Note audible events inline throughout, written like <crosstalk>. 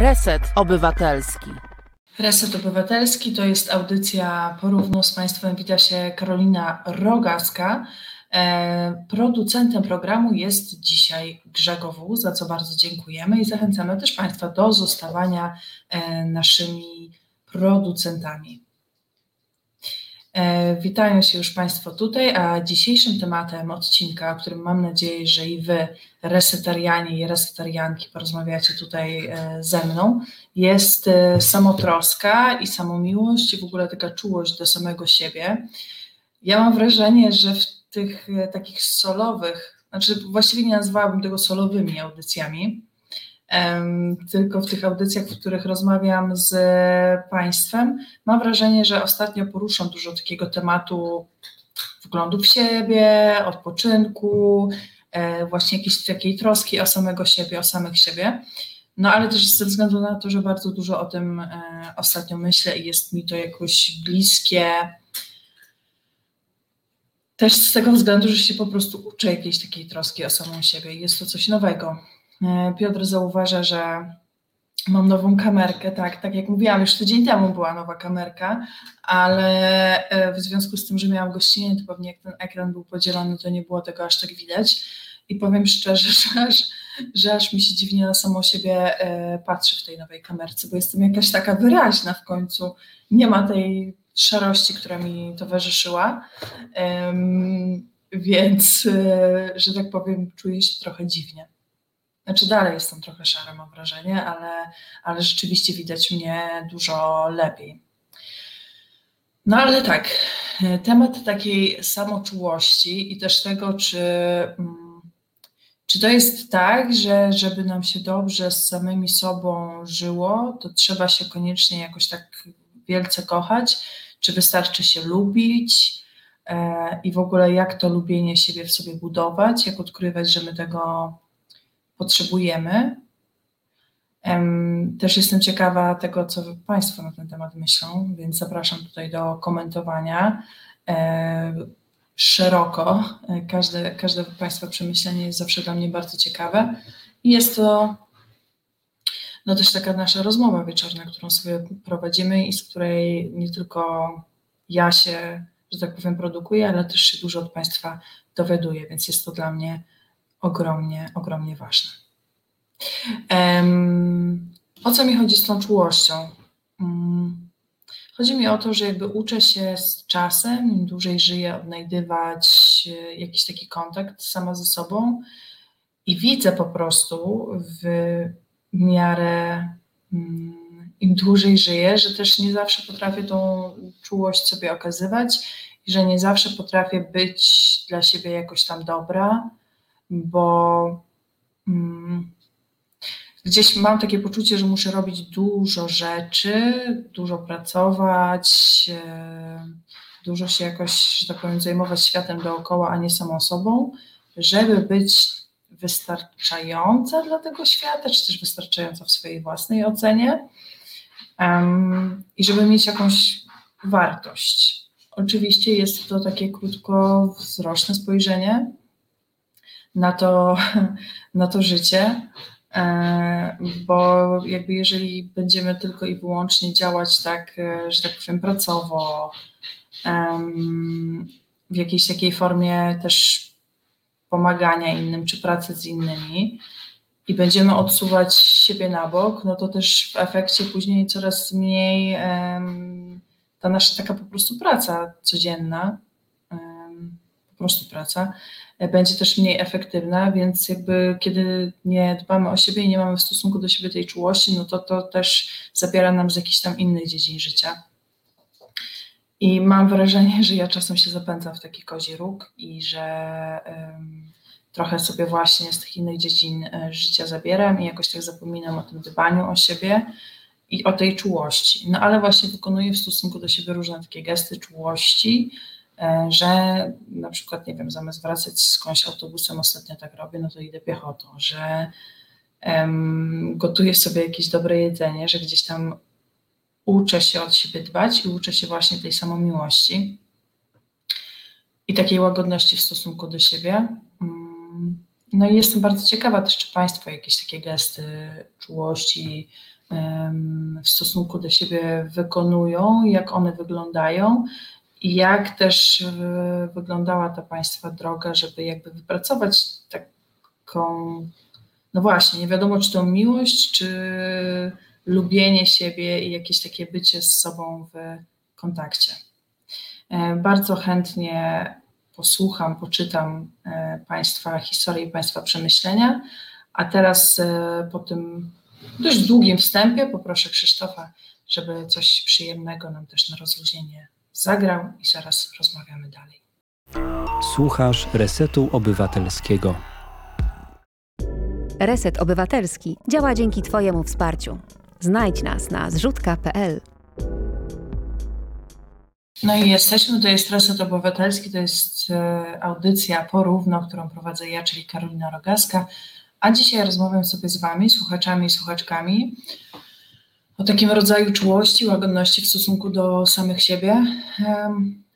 Reset Obywatelski. Reset Obywatelski to jest audycja porówno z Państwem wita się Karolina Rogaska. E, producentem programu jest dzisiaj Grzegowu, za co bardzo dziękujemy i zachęcamy też Państwa do zostawania e, naszymi producentami. E, witają się już Państwo tutaj, a dzisiejszym tematem odcinka, o którym mam nadzieję, że i Wy, resetarianie i resetarianki, porozmawiacie tutaj e, ze mną, jest e, samotroska i samomiłość i w ogóle taka czułość do samego siebie. Ja mam wrażenie, że w tych takich solowych, znaczy właściwie nie nazwałabym tego solowymi audycjami, tylko w tych audycjach, w których rozmawiam z Państwem, mam wrażenie, że ostatnio poruszam dużo takiego tematu wglądu w siebie, odpoczynku, e, właśnie jakiejś takiej troski o samego siebie, o samych siebie. No ale też ze względu na to, że bardzo dużo o tym e, ostatnio myślę i jest mi to jakoś bliskie. Też z tego względu, że się po prostu uczę jakiejś takiej troski o samą siebie. Jest to coś nowego. E, Piotr zauważa, że mam nową kamerkę, tak, tak jak mówiłam, już tydzień temu była nowa kamerka, ale e, w związku z tym, że miałam gościnę, to pewnie jak ten ekran był podzielony, to nie było tego aż tak widać. I powiem szczerze, <laughs> że aż, że aż mi się dziwnie na samą siebie e, patrzy w tej nowej kamerce, bo jestem jakaś taka wyraźna w końcu, nie ma tej szarości, która mi towarzyszyła, więc, że tak powiem, czuję się trochę dziwnie. Znaczy dalej jestem trochę szara, mam wrażenie, ale, ale rzeczywiście widać mnie dużo lepiej. No ale tak, temat takiej samoczułości i też tego, czy, mm, czy to jest tak, że żeby nam się dobrze z samymi sobą żyło, to trzeba się koniecznie jakoś tak wielce kochać, czy wystarczy się lubić e, i w ogóle jak to lubienie siebie w sobie budować, jak odkrywać, że my tego potrzebujemy. Też jestem ciekawa tego, co Państwo na ten temat myślą, więc zapraszam tutaj do komentowania e, szeroko. E, każde, każde Państwa przemyślenie jest zawsze dla mnie bardzo ciekawe. I jest to no też taka nasza rozmowa wieczorna, którą sobie prowadzimy i z której nie tylko ja się, że tak powiem, produkuję, ale też się dużo od Państwa dowiaduję, więc jest to dla mnie ogromnie, ogromnie ważne. Um, o co mi chodzi z tą czułością? Um, chodzi mi o to, że jakby uczę się z czasem, im dłużej żyję, odnajdywać e, jakiś taki kontakt sama ze sobą i widzę po prostu w miarę um, im dłużej żyję, że też nie zawsze potrafię tą czułość sobie okazywać i że nie zawsze potrafię być dla siebie jakoś tam dobra, bo mm, gdzieś mam takie poczucie, że muszę robić dużo rzeczy, dużo pracować, e, dużo się jakoś, że tak powiem, zajmować światem dookoła, a nie samą sobą, żeby być wystarczająca dla tego świata, czy też wystarczająca w swojej własnej ocenie um, i żeby mieć jakąś wartość. Oczywiście jest to takie krótkowzroczne spojrzenie, na to, <laughs> na to życie, e, bo jakby jeżeli będziemy tylko i wyłącznie działać tak, e, że tak powiem, pracowo, w jakiejś takiej formie też pomagania innym, czy pracy z innymi i będziemy odsuwać siebie na bok, no to też w efekcie później coraz mniej ta nasza taka po prostu praca codzienna, po prostu praca, będzie też mniej efektywna, więc jakby kiedy nie dbamy o siebie i nie mamy w stosunku do siebie tej czułości, no to to też zabiera nam z jakichś tam innych dziedzin życia. I mam wrażenie, że ja czasem się zapędzam w taki kozi róg i że um, trochę sobie właśnie z tych innych dziedzin e, życia zabieram i jakoś tak zapominam o tym dbaniu o siebie i o tej czułości. No ale właśnie wykonuję w stosunku do siebie różne takie gesty czułości, że na przykład, nie wiem, zamiast wracać skądś autobusem, ostatnio tak robię, no to idę piechotą, że um, gotuję sobie jakieś dobre jedzenie, że gdzieś tam uczę się od siebie dbać i uczę się właśnie tej samomiłości i takiej łagodności w stosunku do siebie. Mm, no i jestem bardzo ciekawa też, czy Państwo jakieś takie gesty czułości w stosunku do siebie wykonują, jak one wyglądają jak też e, wyglądała ta Państwa droga, żeby jakby wypracować taką, no właśnie, nie wiadomo czy to miłość, czy lubienie siebie i jakieś takie bycie z sobą w kontakcie. E, bardzo chętnie posłucham, poczytam e, Państwa historię i Państwa przemyślenia, a teraz po tym dość długim wstępie poproszę Krzysztofa, żeby coś przyjemnego nam też na rozluźnienie zagrał i zaraz rozmawiamy dalej. Słuchasz Resetu Obywatelskiego. Reset Obywatelski działa dzięki Twojemu wsparciu. Znajdź nas na zrzutka.pl. No i jesteśmy, to jest Reset Obywatelski, to jest e, audycja porówno, którą prowadzę ja, czyli Karolina Rogaska, a dzisiaj rozmawiam sobie z Wami, słuchaczami i słuchaczkami, o takim rodzaju czułości, łagodności w stosunku do samych siebie.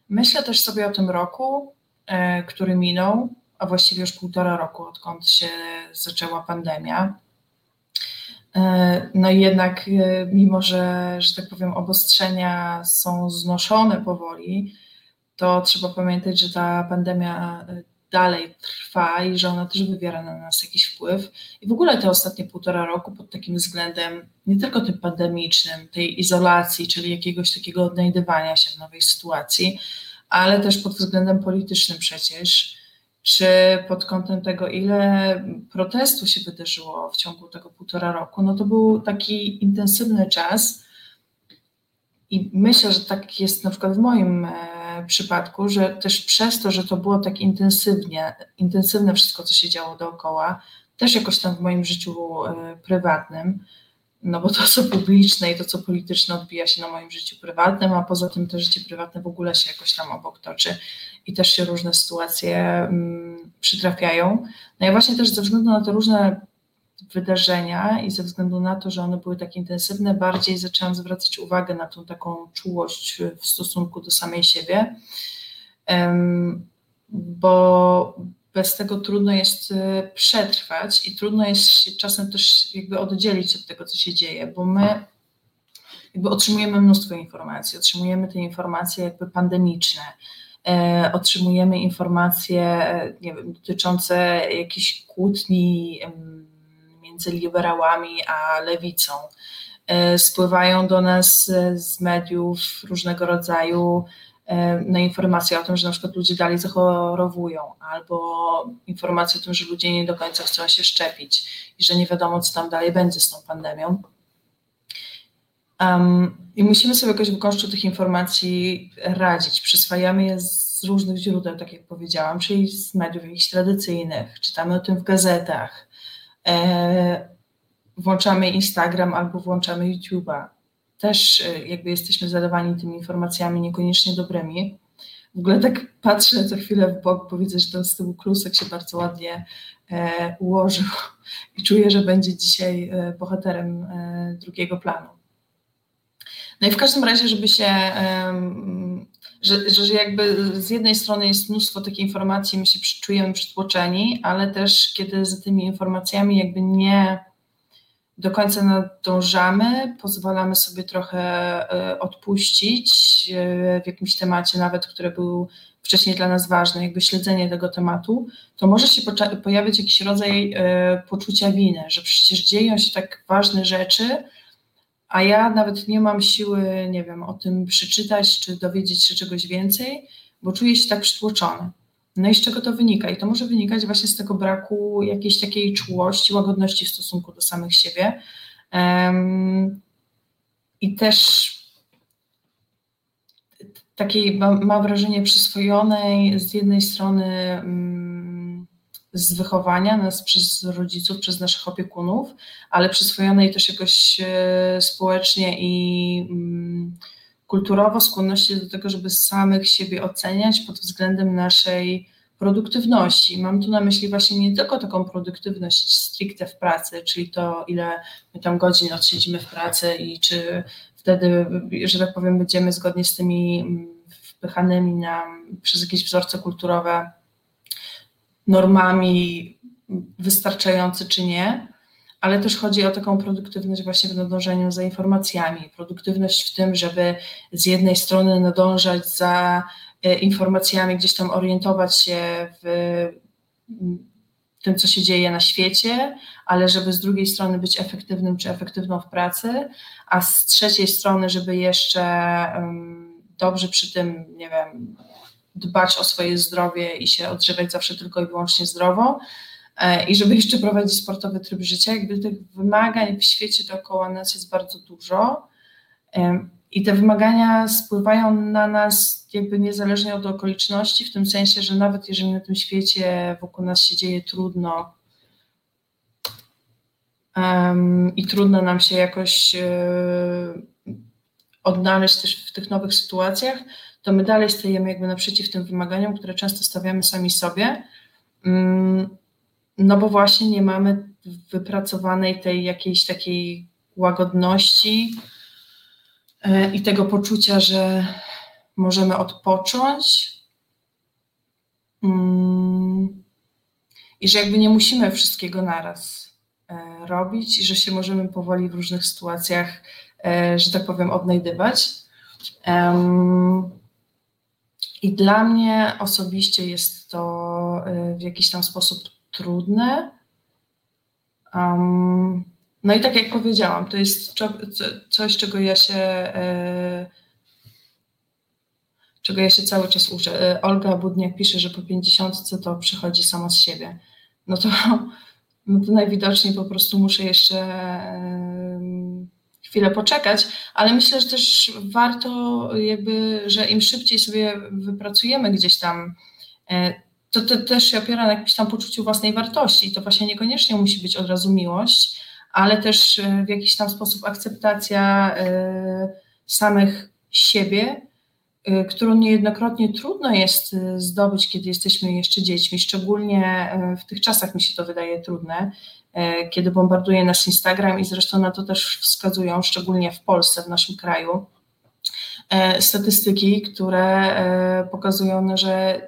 Myślę też sobie o tym roku, e, który minął, a właściwie już półtora roku, odkąd się zaczęła pandemia. E, no i jednak, e, mimo że, że tak powiem, obostrzenia są znoszone powoli, to trzeba pamiętać, że ta pandemia dalej trwa i że ona też wywiera na nas jakiś wpływ. I w ogóle te ostatnie półtora roku pod takim względem, nie tylko tym pandemicznym, tej izolacji, czyli jakiegoś takiego odnajdywania się w nowej sytuacji, ale też pod względem politycznym przecież, czy pod kątem tego, ile protestu się wydarzyło w ciągu tego półtora roku, no to był taki intensywny czas. I myślę, że tak jest na przykład w moim e, przypadku, że też przez to, że to było tak intensywnie, intensywne wszystko, co się działo dookoła, też jakoś tam w moim życiu e, prywatnym, no bo to, co publiczne i to, co polityczne odbija się na moim życiu prywatnym, a poza tym to życie prywatne w ogóle się jakoś tam obok toczy i też się różne sytuacje mm, przytrafiają. No i właśnie też ze względu na te różne wydarzenia i ze względu na to, że one były tak intensywne, bardziej zaczęłam zwracać uwagę na tą taką czułość w stosunku do samej siebie, bo bez tego trudno jest e, przetrwać i trudno jest się czasem też jakby oddzielić od tego, co się dzieje, bo my jakby otrzymujemy mnóstwo informacji, otrzymujemy te informacje jakby pandemiczne, e, otrzymujemy informacje nie wiem, dotyczące jakichś kłótni, między liberałami a lewicą. E, spływają do nas z mediów różnego rodzaju e, no, informacje o tym, że na przykład ludzie dalej zachorowują, albo informacje o tym, że ludzie nie do końca chcą się szczepić i że nie wiadomo, co tam dalej będzie z tą pandemią. Um, I musimy sobie jakoś w gąszczu tych informacji radzić. Przyswajamy je z różnych źródeł, tak jak powiedziałam, czyli z mediów jakichś tradycyjnych, czytamy o tym w gazetach, E, włączamy Instagram albo włączamy YouTube'a. Też e, jakby jesteśmy zadawani tymi informacjami niekoniecznie dobrymi. W ogóle tak patrzę co chwilę w bok, bo widzę, że ten z tyłu klusek się bardzo ładnie e, ułożył i czuję, że będzie dzisiaj e, bohaterem e, drugiego planu. No i w każdym razie, żeby się że, że jakby z jednej strony jest mnóstwo takich informacji, my się czujemy przytłoczeni, ale też kiedy za tymi informacjami jakby nie do końca nadążamy, pozwalamy sobie trochę e, odpuścić e, w jakimś temacie, nawet który był wcześniej dla nas ważny, jakby śledzenie tego tematu, to może się pojawić jakiś rodzaj e, poczucia winy, że przecież dzieją się tak ważne rzeczy, a ja nawet nie mam siły, nie wiem, o tym przeczytać czy dowiedzieć się czegoś więcej, bo czuję się tak przytłoczony. No i z czego to wynika? I to może wynikać właśnie z tego braku jakiejś takiej czułości, łagodności w stosunku do samych siebie. Um, I też takiej, mam, wrażenie, przyswojonej z jednej strony. Um, z wychowania nas przez rodziców, przez naszych opiekunów, ale przyswojonej też jakoś e, społecznie i mm, kulturowo skłonności do tego, żeby samych siebie oceniać pod względem naszej produktywności. Mam tu na myśli właśnie nie tylko taką produktywność stricte w pracy, czyli to, ile my tam godzin odsiedzimy w pracy i czy wtedy, że tak powiem, będziemy zgodnie z tymi mm, wpychanymi nam przez jakieś wzorce kulturowe normami wystarczający czy nie, ale też chodzi o taką produktywność właśnie w nadążaniu za informacjami. Produktywność w tym, żeby z jednej strony nadążać za e, informacjami, gdzieś tam orientować się w tym, co się dzieje na świecie, ale żeby z drugiej strony być efektywnym czy efektywną w pracy, a z trzeciej strony, żeby jeszcze dobrze przy tym, nie wiem, dbać o swoje zdrowie i się odżywiać zawsze tylko i wyłącznie zdrowo. E, I żeby jeszcze prowadzić sportowy tryb życia, jakby tych wymagań w świecie dookoła nas jest bardzo dużo. I te wymagania spływają na nas jakby niezależnie od okoliczności, w tym sensie, że nawet jeżeli na tym świecie wokół nas się dzieje trudno um, i trudno nam się jakoś y, odnaleźć też w tych nowych sytuacjach, to my dalej stajemy jakby naprzeciw tym wymaganiom, które często stawiamy sami sobie, um, no bo właśnie nie mamy wypracowanej tej jakiejś takiej łagodności, E, i tego poczucia, że możemy odpocząć mm, i że jakby nie musimy wszystkiego naraz e, robić i że się możemy powoli w różnych sytuacjach, e, że tak powiem, odnajdywać. I dla mnie osobiście jest to w jakiś tam sposób trudne. No i tak jak powiedziałam, to jest coś, czego ja się e, czego ja się cały czas uczę. E, Olga Budniak pisze, że po 50 to przychodzi samo z siebie. No to, <laughs> no to najwidoczniej po prostu muszę jeszcze chwilę poczekać, ale myślę, że też warto jakby, że im szybciej sobie wypracujemy gdzieś tam to, to też się opiera na jakimś tam poczuciu własnej wartości. To właśnie niekoniecznie musi być od razu miłość, ale też e, w jakiś tam sposób akceptacja e, samych siebie, e, którą niejednokrotnie trudno jest zdobyć, kiedy jesteśmy jeszcze dziećmi. Szczególnie w tych czasach mi się to wydaje trudne, kiedy bombarduje nas Instagram i zresztą na to też wskazują, szczególnie w Polsce, w naszym kraju, statystyki, które pokazują, że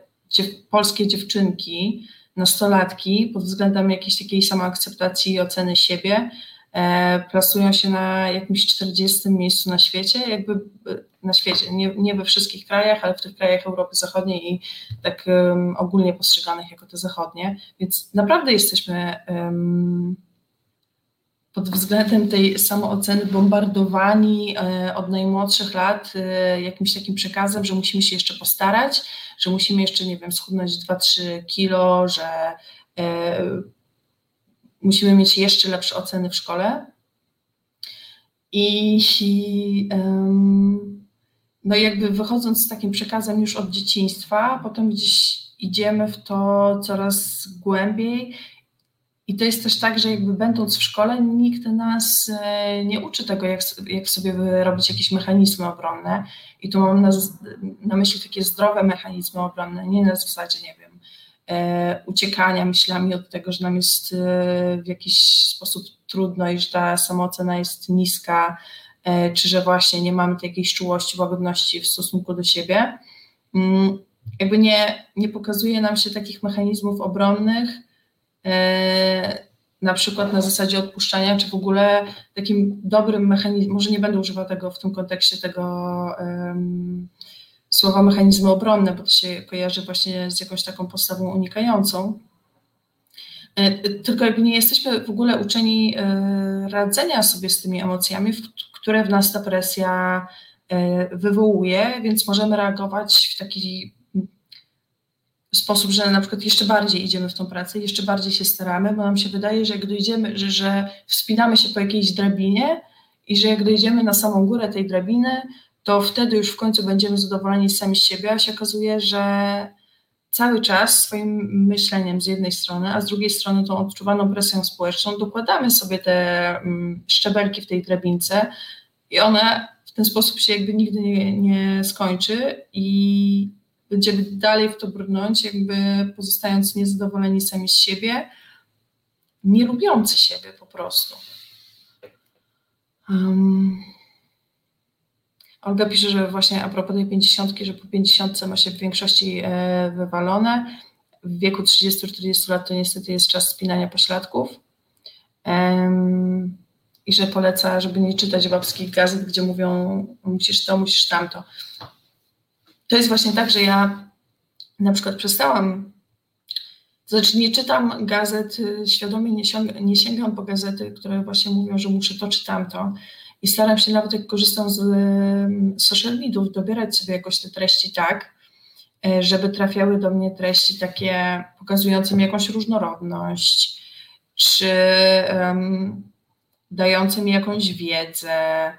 polskie dziewczynki nastolatki pod względem jakiejś takiej samoakceptacji i oceny siebie plasują się na jakimś 40 miejscu na świecie, jakby e, na świecie, nie, nie we wszystkich krajach, ale w tych krajach Europy Zachodniej i tak um, ogólnie postrzeganych jako te zachodnie, więc naprawdę jesteśmy um, pod względem tej samooceny bombardowani e, od najmłodszych lat e, jakimś takim przekazem, że musimy się jeszcze postarać, że musimy jeszcze, nie wiem, schudnąć 2-3 kilo, że e, musimy mieć jeszcze lepsze oceny w szkole. I, i no jakby wychodząc z takim przekazem już od dzieciństwa, potem gdzieś idziemy w to coraz głębiej i to jest też tak, że jakby będąc w szkole, nikt nas e, nie uczy tego, jak, jak sobie robić jakieś mechanizmy obronne. I tu mam na, na myśli takie zdrowe mechanizmy obronne, nie na zasadzie, nie wiem, uciekania myślami od tego, że nam jest e, w jakiś sposób trudno i że ta samoocena jest niska, e, czy że właśnie nie mamy tej jakiejś czułości, łagodności w stosunku do siebie. Mm, jakby nie, nie pokazuje nam się takich mechanizmów obronnych, E, na przykład na zasadzie odpuszczania, czy w ogóle takim dobrym mechanizmem, może nie będę używał tego w tym kontekście tego słowa mechanizmy obronne, bo to się kojarzy właśnie z jakąś taką postawą unikającą. E, tylko jakby nie jesteśmy w ogóle uczeni e, radzenia sobie z tymi emocjami, które w nas ta presja wywołuje, więc możemy reagować w taki sposób, że na przykład jeszcze bardziej idziemy w tą pracę, jeszcze bardziej się staramy, bo nam się wydaje, że jak dojdziemy, że, że wspinamy się po jakiejś drabinie i że jak dojdziemy na samą górę tej drabiny, to wtedy już w końcu będziemy zadowoleni sami z siebie, a się okazuje, że cały czas swoim myśleniem z jednej strony, a z drugiej strony tą odczuwaną presją społeczną dokładamy sobie te mm, szczebelki w tej drabince i ona w ten sposób się jakby nigdy nie, nie skończy i będziemy dalej w to brnąć, jakby pozostając niezadowoleni sami z siebie, nie lubiący siebie po prostu. Um, Olga pisze, że właśnie a propos tej pięćdziesiątki, że po pięćdziesiątce ma się w większości e, wywalone. W wieku 30-40 lat to niestety jest czas spinania pośladków. i że poleca, żeby nie czytać babskich gazet, gdzie mówią musisz to, musisz tamto. To jest właśnie tak, że ja na przykład przestałam, znaczy nie czytam gazet, y, świadomie nie sięgam po gazety, które właśnie mówią, że muszę to czy tamto i staram się nawet jak korzystam z social mediów, dobierać sobie jakoś te treści tak, e, żeby trafiały do mnie treści takie pokazujące mi jakąś różnorodność, czy um, dające mi jakąś wiedzę,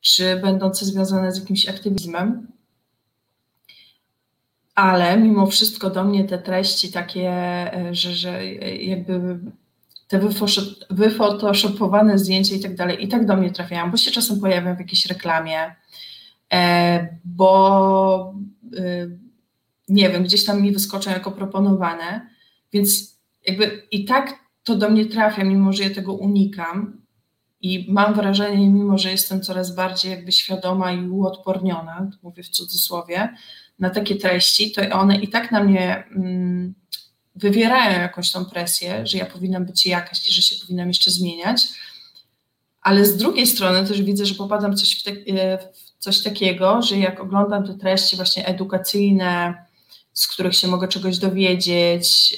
czy będące związane z jakimś aktywizmem. Ale mimo wszystko do mnie te treści takie, e, że, że jakby te wyfotoshopowane zdjęcia i tak dalej, i tak do mnie trafiają, bo się czasem pojawiam w jakiejś reklamie, e, bo y, nie wiem, gdzieś tam mi wyskoczą jako proponowane, więc jakby i tak to do mnie trafia, mimo że ja tego unikam i mam wrażenie, mimo że jestem coraz bardziej jakby świadoma i uodporniona, mówię w cudzysłowie, na takie treści, to one i tak na mnie mm, wywierają jakąś tą presję, że ja powinnam być jakaś i że się powinnam jeszcze zmieniać, ale z drugiej strony też widzę, że popadam coś w, te, w coś takiego, że jak oglądam te treści właśnie edukacyjne, z których się mogę czegoś dowiedzieć,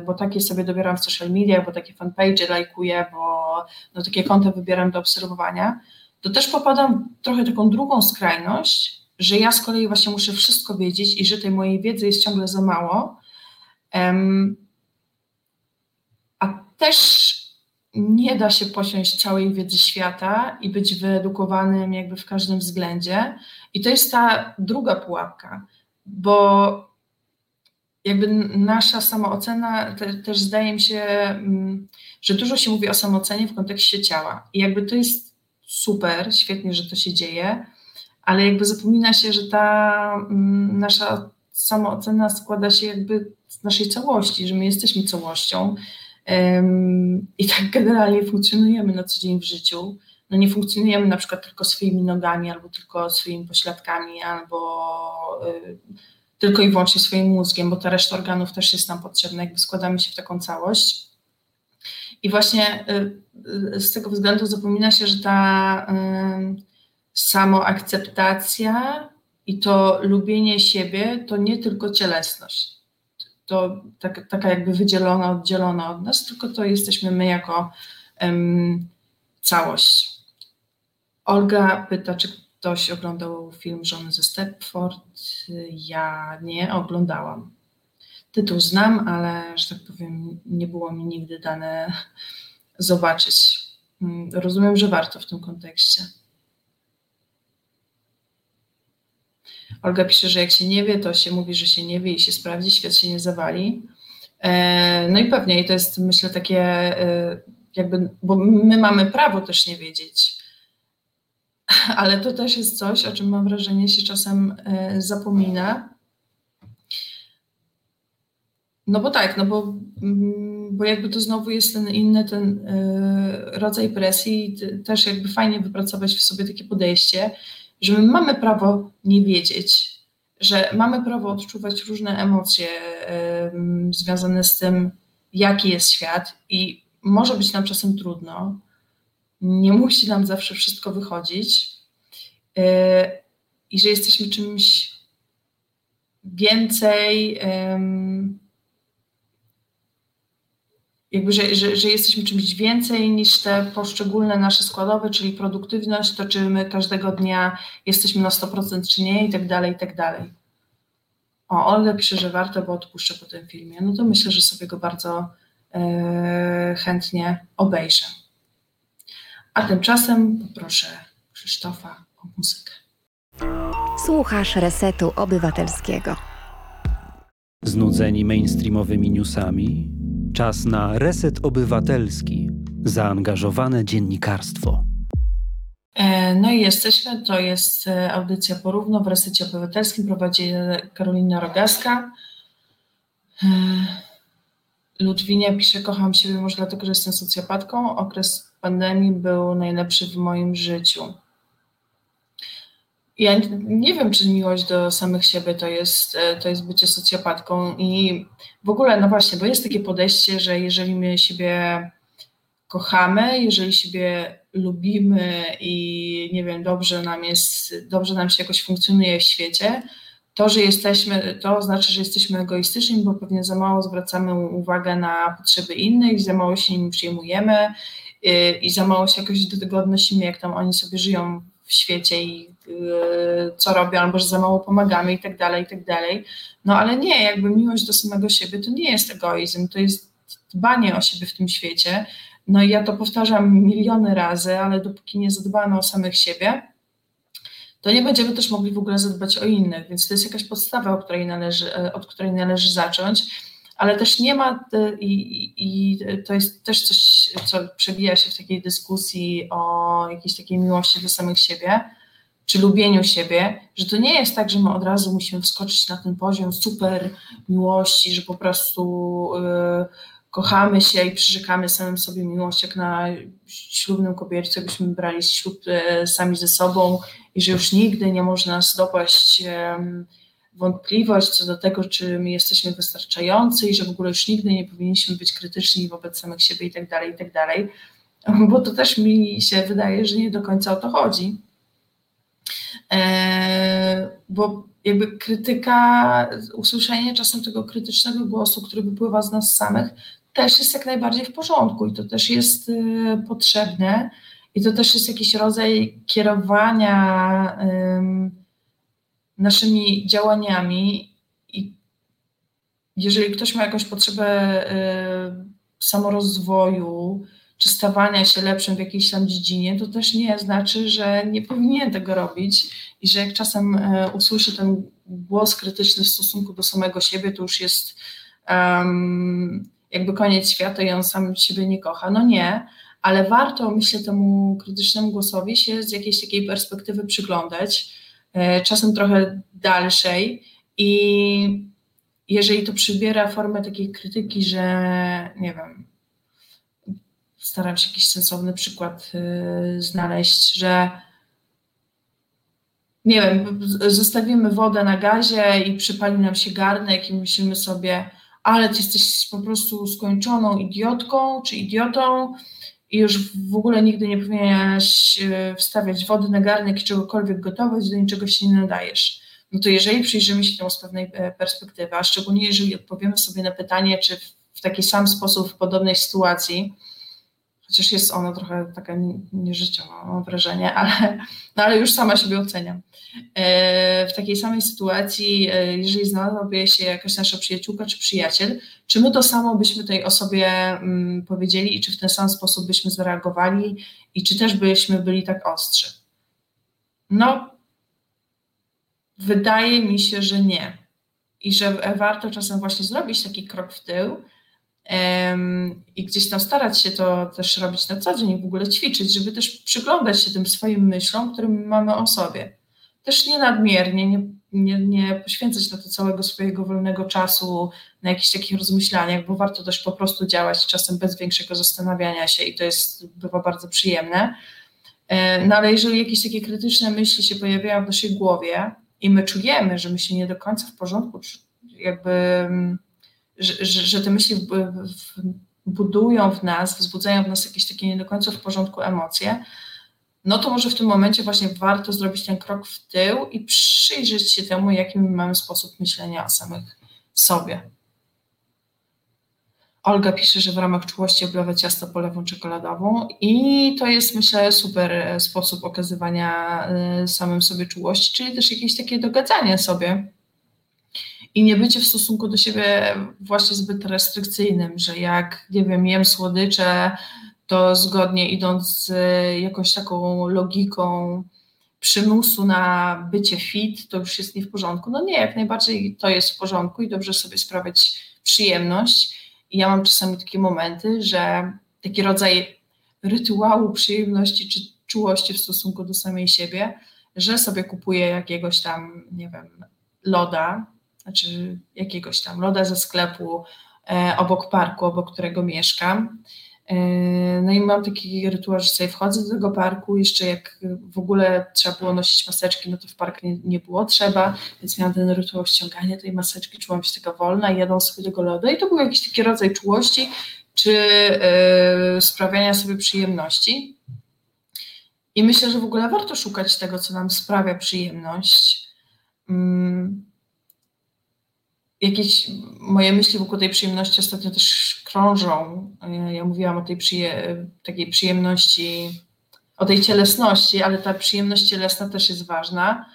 y, bo takie sobie dobieram w social media, bo takie fanpage lajkuję, bo no, takie konta wybieram do obserwowania, to też popadam w trochę taką drugą skrajność, że ja z kolei właśnie muszę wszystko wiedzieć i że tej mojej wiedzy jest ciągle za mało. A też nie da się posiąść całej wiedzy świata i być wyedukowanym jakby w każdym względzie. I to jest ta druga pułapka, bo jakby nasza samoocena te, też zdaje mi się, mm, że dużo się mówi o samoocenie w kontekście ciała. I jakby to jest super, świetnie, że to się dzieje, ale jakby zapomina się, że ta mm, nasza samoocena składa się jakby naszej całości, że my jesteśmy całością i tak generalnie funkcjonujemy na co dzień w życiu. No nie funkcjonujemy na przykład tylko swoimi nogami, albo tylko swoimi pośladkami, albo y, tylko i wyłącznie swoim mózgiem, bo ta reszta organów też jest nam potrzebna, jakby składamy się w taką całość. I właśnie y, y, z tego względu zapomina się, że ta y, samoakceptacja i to lubienie siebie to nie tylko cielesność. To tak, taka jakby wydzielona, oddzielona od nas, tylko to jesteśmy my jako um, całość. Olga pyta, czy ktoś oglądał film Żony ze Stepford. Ja nie oglądałam. Tytuł znam, ale że tak powiem, nie było mi nigdy dane zobaczyć. Mm, rozumiem, że warto w tym kontekście. Olga pisze, że jak się nie wie, to się mówi, że się nie wie i się sprawdzi, świat się nie zawali. E, no i pewnie, i to jest myślę takie, e, jakby, bo my mamy prawo też nie wiedzieć ale to też jest coś, o czym mam wrażenie się czasem e, zapomina. No bo tak, no bo, mm, bo jakby to znowu jest ten inny ten rodzaj presji też jakby fajnie wypracować w sobie takie podejście, że my mamy prawo nie wiedzieć, że mamy prawo odczuwać różne emocje związane z tym, jaki jest świat i może być nam czasem trudno, nie musi nam zawsze wszystko wychodzić e, i że jesteśmy czymś więcej, jakby, że, że, że jesteśmy czymś więcej niż te poszczególne nasze składowe, czyli produktywność, to czy my każdego dnia jesteśmy na 100% czy nie i tak dalej, i tak dalej. O, Olga pisze, że warto, bo odpuszczę po tym filmie. No to myślę, że sobie go bardzo e, chętnie obejrzę. A tymczasem poproszę Krzysztofa o muzykę. Słuchasz Resetu Obywatelskiego. Znudzeni mainstreamowymi newsami? Czas na Reset Obywatelski. Zaangażowane dziennikarstwo. E, no i jesteśmy. To jest e, audycja porówno w Resecie Obywatelskim. Prowadzi Karolina Rogaska. E, Ludwinia pisze, kocham siebie może dlatego, że jestem socjopatką. Okres pandemii był najlepszy w moim życiu. Ja nie wiem, czy miłość do samych siebie to jest, e, to jest bycie socjopatką i w ogóle, no właśnie, bo jest takie podejście, że jeżeli my siebie kochamy, jeżeli siebie lubimy i nie wiem, dobrze nam jest, dobrze nam się jakoś funkcjonuje w świecie, to, że jesteśmy, to znaczy, że jesteśmy egoistyczni, bo pewnie za mało zwracamy uwagę na potrzeby innych, za mało się nimi przejmujemy y, i za mało się jakoś do tego odnosimy, jak tam oni sobie żyją w świecie i co robią, albo że za mało pomagamy i tak dalej, i tak dalej. No ale nie, jakby miłość do samego siebie to nie jest egoizm, to jest dbanie o siebie w tym świecie. No i ja to powtarzam miliony razy, ale dopóki nie zadbamy o samych siebie, to nie będziemy też mogli w ogóle zadbać o innych, więc to jest jakaś podstawa, od której należy, e, od której należy zacząć, ale też nie ma, e, i, i to jest też coś, co przebija się w takiej dyskusji o jakiejś takiej miłości do samych siebie, czy lubieniu siebie, że to nie jest tak, że my od razu musimy wskoczyć na ten poziom super miłości, że po prostu y, kochamy się i przyrzekamy samym sobie miłość, jak na ślubnym kobiercu, byśmy brali ślub y, sami ze sobą i że już nigdy nie może nas dopaść wątpliwość co do tego, czy my jesteśmy wystarczający i że w ogóle już nigdy nie powinniśmy być krytyczni wobec samych siebie i tak dalej, i tak dalej. Bo to też mi się wydaje, że nie do końca o to chodzi. E, bo jakby krytyka, usłyszenie czasem tego krytycznego głosu, który wypływa z nas samych, też jest jak najbardziej w porządku i to też jest y, potrzebne i to też jest jakiś rodzaj kierowania naszymi działaniami. I jeżeli ktoś ma jakąś potrzebę y, samorozwoju, czy stawania się lepszym w jakiejś tam dziedzinie, to też nie znaczy, że nie powinien tego robić i że jak czasem y, usłyszy ten głos krytyczny w stosunku do samego siebie, to już jest um, jakby koniec świata i on sam siebie nie kocha. No nie, ale warto, myślę, temu krytycznemu głosowi się z jakiejś takiej perspektywy przyglądać, e, czasem trochę dalszej i jeżeli to przybiera formę takiej krytyki, że nie wiem, staram się jakiś sensowny przykład e, znaleźć, że nie wiem, zostawimy wodę na gazie i przypali nam się garnek i myślimy sobie, ale ty jesteś po prostu skończoną idiotką czy idiotą, i już w ogóle nigdy nie powinieneś e, wstawiać wody na garnek i czegokolwiek gotować, do niczego się nie nadajesz. No to jeżeli przyjrzymy się temu z pewnej e, perspektywy, a szczególnie jeżeli odpowiemy sobie na pytanie, czy w taki sam sposób w podobnej sytuacji chociaż jest ona trochę taka nieżyciowa, mam wrażenie, <laughs> ale, no ale już sama siebie oceniam. E, w takiej samej sytuacji, e, jeżeli znalazłaby się jakaś nasza przyjaciółka czy przyjaciel, czy my to samo byśmy tej osobie mm, powiedzieli i czy w ten sam sposób byśmy zareagowali i czy też byśmy byli tak ostrzy? No, wydaje mi się, że nie. I że warto czasem właśnie zrobić taki krok w tył, i gdzieś tam starać się to też robić na co dzień, w ogóle ćwiczyć, żeby też przyglądać się tym swoim myślom, które mamy o sobie. Też nie nadmiernie, nie, nie, nie poświęcać na to całego swojego wolnego czasu na jakichś takich rozmyślaniach, bo warto też po prostu działać czasem bez większego zastanawiania się i to jest, bywa bardzo przyjemne. E, no ale jeżeli jakieś takie krytyczne myśli się pojawiają w naszej głowie i my czujemy, że my się nie do końca w porządku, jakby że, że, że te myśli budują w nas, wzbudzają w nas jakieś takie nie do końca w porządku emocje, no to może w tym momencie właśnie warto zrobić ten krok w tył i przyjrzeć się temu, jaki mamy sposób myślenia o samych sobie. Olga pisze, że w ramach czułości oblewa ciasto polewą czekoladową i to jest myślę super sposób okazywania y, samym sobie czułości, czyli też jakieś takie dogadzanie sobie i nie bycie w stosunku do siebie właśnie zbyt restrykcyjnym, że jak, nie wiem, jem słodycze, to zgodnie idąc z jakąś taką logiką przymusu na bycie fit, to już jest nie w porządku. No nie, jak najbardziej to jest w porządku i dobrze sobie sprawiać przyjemność. I ja mam czasami takie momenty, że taki rodzaj rytuału przyjemności czy czułości w stosunku do samej siebie, że sobie kupuję jakiegoś tam, nie wiem, loda, znaczy jakiegoś tam loda ze sklepu e, obok parku, obok którego mieszkam. E, no i mam taki rytuał, że sobie wchodzę do tego parku, jeszcze jak w ogóle trzeba było nosić maseczki, no to w park nie, nie było trzeba, więc miałam ten rytuał ściągania tej maseczki, czułam się taka wolna i jadłam sobie tego loda i to był jakiś taki rodzaj czułości, czy sprawiania sobie przyjemności. I myślę, że w ogóle warto szukać tego, co nam sprawia przyjemność. Mm, jakieś moje myśli wokół tej przyjemności ostatnio też krążą. Ja mówiłam o tej przyje takiej przyjemności, o tej cielesności, ale ta przyjemność cielesna też jest ważna,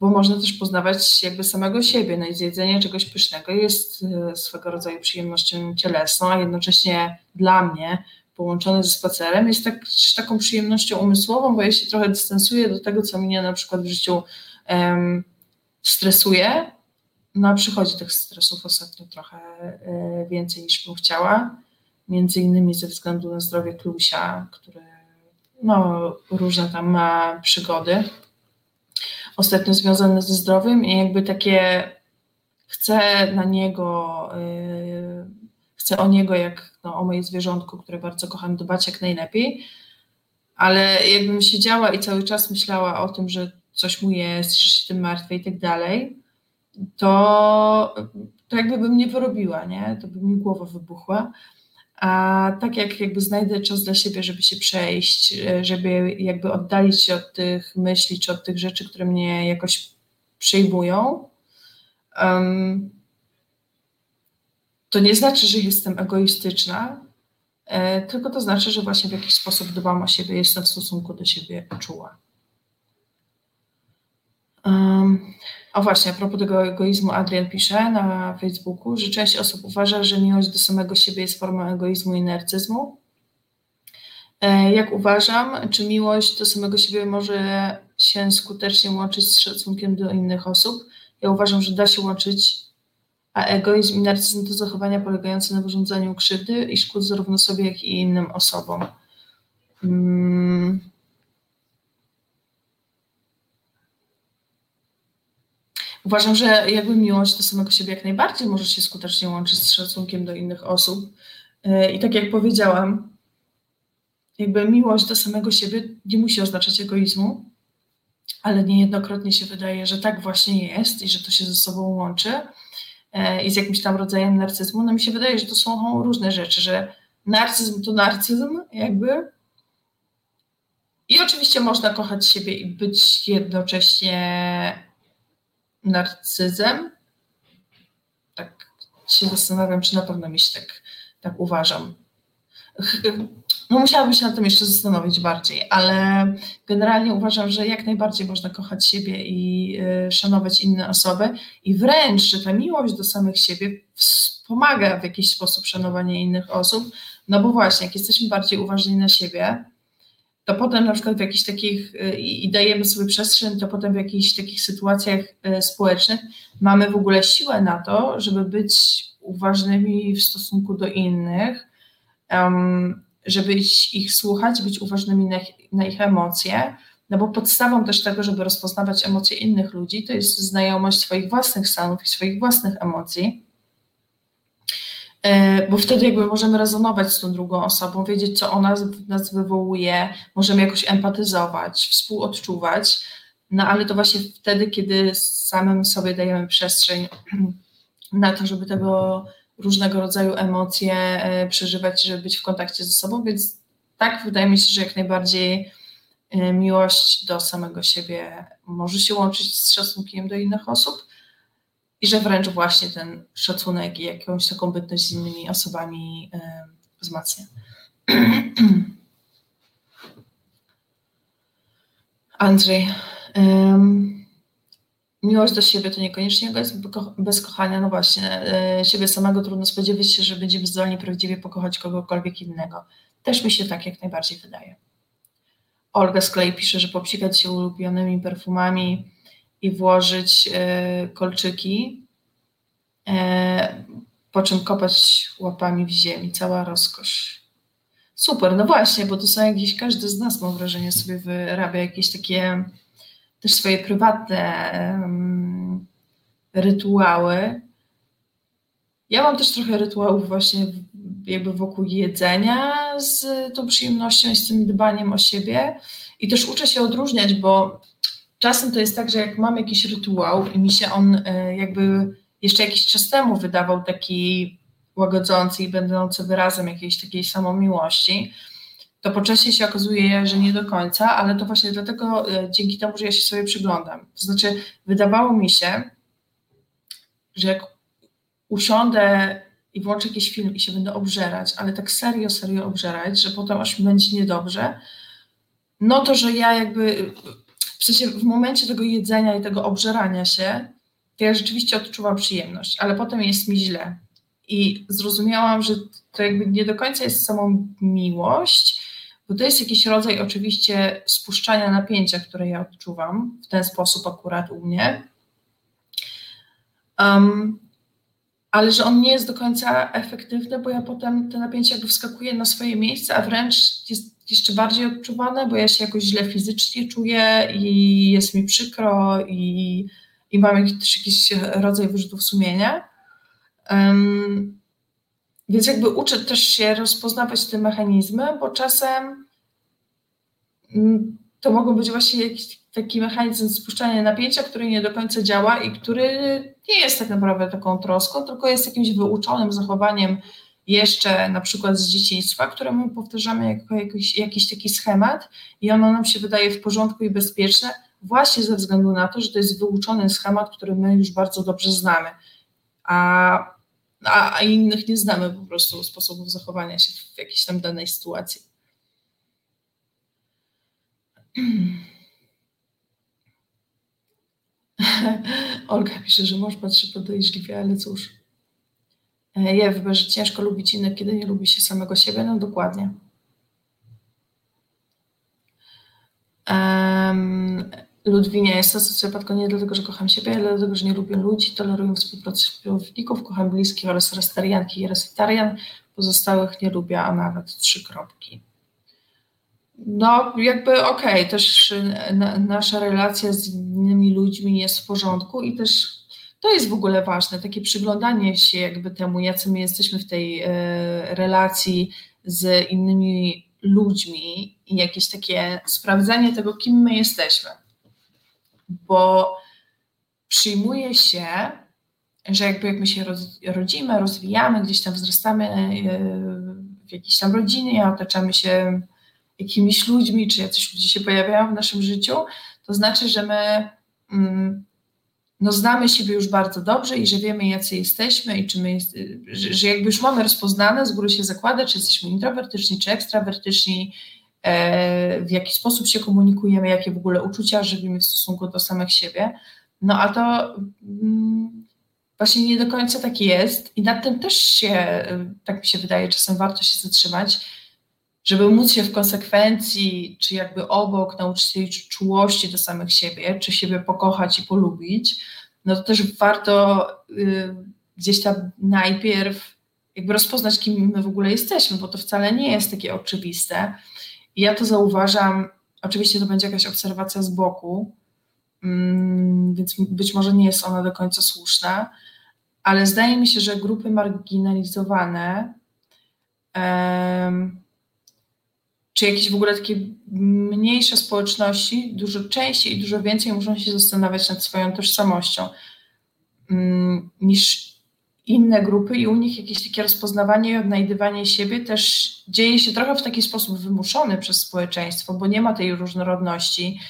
bo można też poznawać jakby samego siebie. No i zjedzenie czegoś pysznego jest e, swego rodzaju przyjemnością cielesną, a jednocześnie dla mnie połączone ze spacerem jest tak, taką przyjemnością umysłową, bo ja się trochę dystansuję do tego, co mnie na przykład w życiu um, stresuje, no przychodzi tych stresów ostatnio trochę e, więcej niż bym chciała, między innymi ze względu na zdrowie Klusia, który no, różne tam ma przygody. Ostatnio związane ze zdrowiem i jakby takie chcę na niego, yy, chcę o niego jak no, o moje zwierzątko, które bardzo kocham, dbać jak najlepiej, ale jakbym siedziała i cały czas myślała o tym, że coś mu jest, że się tym martwię i tak dalej, to, to jakby bym nie wyrobiła, nie? To by mi głowa wybuchła. A tak jak jakby znajdę czas dla siebie, żeby się przejść, żeby jakby oddalić się od tych myśli czy od tych rzeczy, które mnie jakoś przejmują, um, to nie znaczy, że jestem egoistyczna, e, tylko to znaczy, że właśnie w jakiś sposób dbam o siebie, jestem w stosunku do siebie czuła. Um, o właśnie, a propos tego egoizmu, Adrian pisze na Facebooku, że część osób uważa, że miłość do samego siebie jest formą egoizmu i narcyzmu. E, jak uważam, czy miłość do samego siebie może się skutecznie łączyć z szacunkiem do innych osób? Ja uważam, że da się łączyć, a egoizm i narcyzm to zachowania polegające na wyrządzaniu krzywdy i szkód zarówno sobie, jak i innym osobom. Hmm. Uważam, że jakby miłość do samego siebie jak najbardziej może się skutecznie łączyć z szacunkiem do innych osób. E, I tak jak powiedziałam, jakby miłość do samego siebie nie musi oznaczać egoizmu, ale niejednokrotnie się wydaje, że tak właśnie jest i że to się ze sobą łączy e, i z jakimś tam rodzajem narcyzmu. No mi się wydaje, że to są różne rzeczy, że narcyzm to narcyzm jakby. I oczywiście można kochać siebie i być jednocześnie narcyzem. Tak się zastanawiam, czy na pewno mi się tak, tak uważam. No musiałabym się nad tym jeszcze zastanowić bardziej, ale generalnie uważam, że jak najbardziej można kochać siebie i y, szanować inne osoby i wręcz, że ta miłość do samych siebie wspomaga w jakiś sposób szanowanie innych osób, no bo właśnie, jak jesteśmy bardziej uważni na siebie, to potem na przykład w jakichś takich y, i dajemy sobie przestrzeń, to potem w jakichś takich sytuacjach y, społecznych mamy w ogóle siłę na to, żeby być uważnymi w stosunku do innych, żeby ich słuchać, być uważnymi na, na ich emocje, no bo podstawą też tego, żeby rozpoznawać emocje innych ludzi, to jest znajomość swoich własnych stanów i swoich własnych emocji. E, bo wtedy jakby możemy rezonować z tą drugą osobą, wiedzieć, co ona w nas wywołuje, możemy jakoś empatyzować, współodczuwać, no ale to właśnie wtedy, kiedy samym sobie dajemy przestrzeń <clears throat> na to, żeby tego różnego rodzaju emocje e, przeżywać, żeby być w kontakcie ze sobą, więc tak, wydaje mi się, że jak najbardziej e, miłość do samego siebie może się łączyć z szacunkiem do innych osób, i że wręcz właśnie ten szacunek i jakąś taką bytność z innymi osobami wzmacnia. <clears throat> Andrzej. Um, miłość do siebie to niekoniecznie bez, bez kochania. No właśnie, e, siebie samego trudno spodziewać się, że będziemy zdolni prawdziwie pokochać kogokolwiek innego. Też mi się tak jak najbardziej wydaje. Olga z kolei pisze, że popsikać się ulubionymi perfumami i włożyć e, kolczyki, e, po czym kopać łapami w ziemi. Cała rozkosz. Super, no właśnie, bo to są jakieś, każdy z nas mam wrażenie sobie wyrabia jakieś takie też swoje prywatne um, rytuały. Ja mam też trochę rytuałów właśnie jakby wokół jedzenia z tą przyjemnością i z tym dbaniem o siebie i też uczę się odróżniać, bo czasem to jest tak, że jak mam jakiś rytuał i mi się on e, jakby jeszcze jakiś czas temu wydawał taki łagodzący i będący wyrazem jakiejś takiej samomiłości, to po czasie się okazuje, że nie do końca, ale to właśnie dlatego e, dzięki temu, że ja się sobie przyglądam. To znaczy, wydawało mi się, że jak usiądę i włączę jakiś film i się będę obżerać, ale tak serio, serio obżerać, że potem aż będzie niedobrze, no to, że ja jakby w sensie w momencie tego jedzenia i tego obżerania się, to ja rzeczywiście odczuwam przyjemność, ale potem jest mi źle. I zrozumiałam, że to jakby nie do końca jest samą miłość, bo to jest jakiś rodzaj oczywiście spuszczania napięcia, które ja odczuwam w ten sposób akurat u mnie. Um, ale że on nie jest do końca efektywny, bo ja potem to napięcie jakby wskakuje na swoje miejsce, a wręcz jest jeszcze bardziej odczuwane, bo ja się jakoś źle fizycznie czuję i jest mi przykro i, i mam jakiś, jakiś rodzaj wyrzutów sumienia. Um, więc jakby uczę też się rozpoznawać te mechanizmy, bo czasem mm, to mogą być właśnie jakiś taki mechanizm spuszczania napięcia, który nie do końca działa i który nie jest tak naprawdę taką troską, tylko jest jakimś wyuczonym zachowaniem jeszcze na przykład z dzieciństwa, któremu powtarzamy jako jakiś, jakiś taki schemat i ono nam się wydaje w porządku i bezpieczne właśnie ze względu na to, że to jest wyuczony schemat, który my już bardzo dobrze znamy, a, a, a innych nie znamy po prostu sposobów zachowania się w jakiejś tam danej sytuacji. <clears throat> Olga pisze, że mąż patrzy podejrzliwie, ale cóż. E, Jew, że ciężko lubić innych, kiedy nie lubi się samego siebie. No dokładnie. Um, Ludwinia jest to socjopatką nie dlatego, że kocham siebie, ale dlatego, że nie lubię ludzi, toleruję współpracowników, kocham bliskich oraz restarianki i restarian. Pozostałych nie lubię, a nawet trzy kropki. No, jakby okej, okay, też na, nasza relacja z innymi ludźmi jest w porządku i też to jest w ogóle ważne, takie przyglądanie się jakby temu, jacy my jesteśmy w tej y, relacji z innymi ludźmi i jakieś takie sprawdzanie tego, kim my jesteśmy. Bo przyjmuje się, że jakby jak my się rodzimy, rozwijamy, gdzieś tam wzrastamy y, w jakiejś tam rodzinie, otaczamy się jakimiś ludźmi, czy jacyś ludzie się pojawiają w naszym życiu, to znaczy, że my mm, no, znamy siebie już bardzo dobrze i że wiemy, jacy jesteśmy i czy my że, że jakby już mamy rozpoznane, z góry się zakłada, czy jesteśmy introwertyczni, czy ekstrawertyczni, e, w jaki sposób się komunikujemy, jakie w ogóle uczucia żywimy w stosunku do samych siebie. No a to mm, właśnie nie do końca tak jest i nad tym też się, tak mi się wydaje, czasem warto się zatrzymać, żeby móc się w konsekwencji, czy jakby obok nauczyć tej czułości do samych siebie, czy siebie pokochać i polubić, no to też warto y, gdzieś tam najpierw jakby rozpoznać, kim my w ogóle jesteśmy, bo to wcale nie jest takie oczywiste. I ja to zauważam, oczywiście to będzie jakaś obserwacja z boku, mm, więc być może nie jest ona do końca słuszna, ale zdaje mi się, że grupy marginalizowane, czy jakieś w ogóle takie mniejsze społeczności dużo częściej i dużo więcej muszą się zastanawiać nad swoją tożsamością mm, niż inne grupy i u nich jakieś takie rozpoznawanie i odnajdywanie siebie też dzieje się trochę w taki sposób wymuszony przez społeczeństwo, bo nie ma tej różnorodności.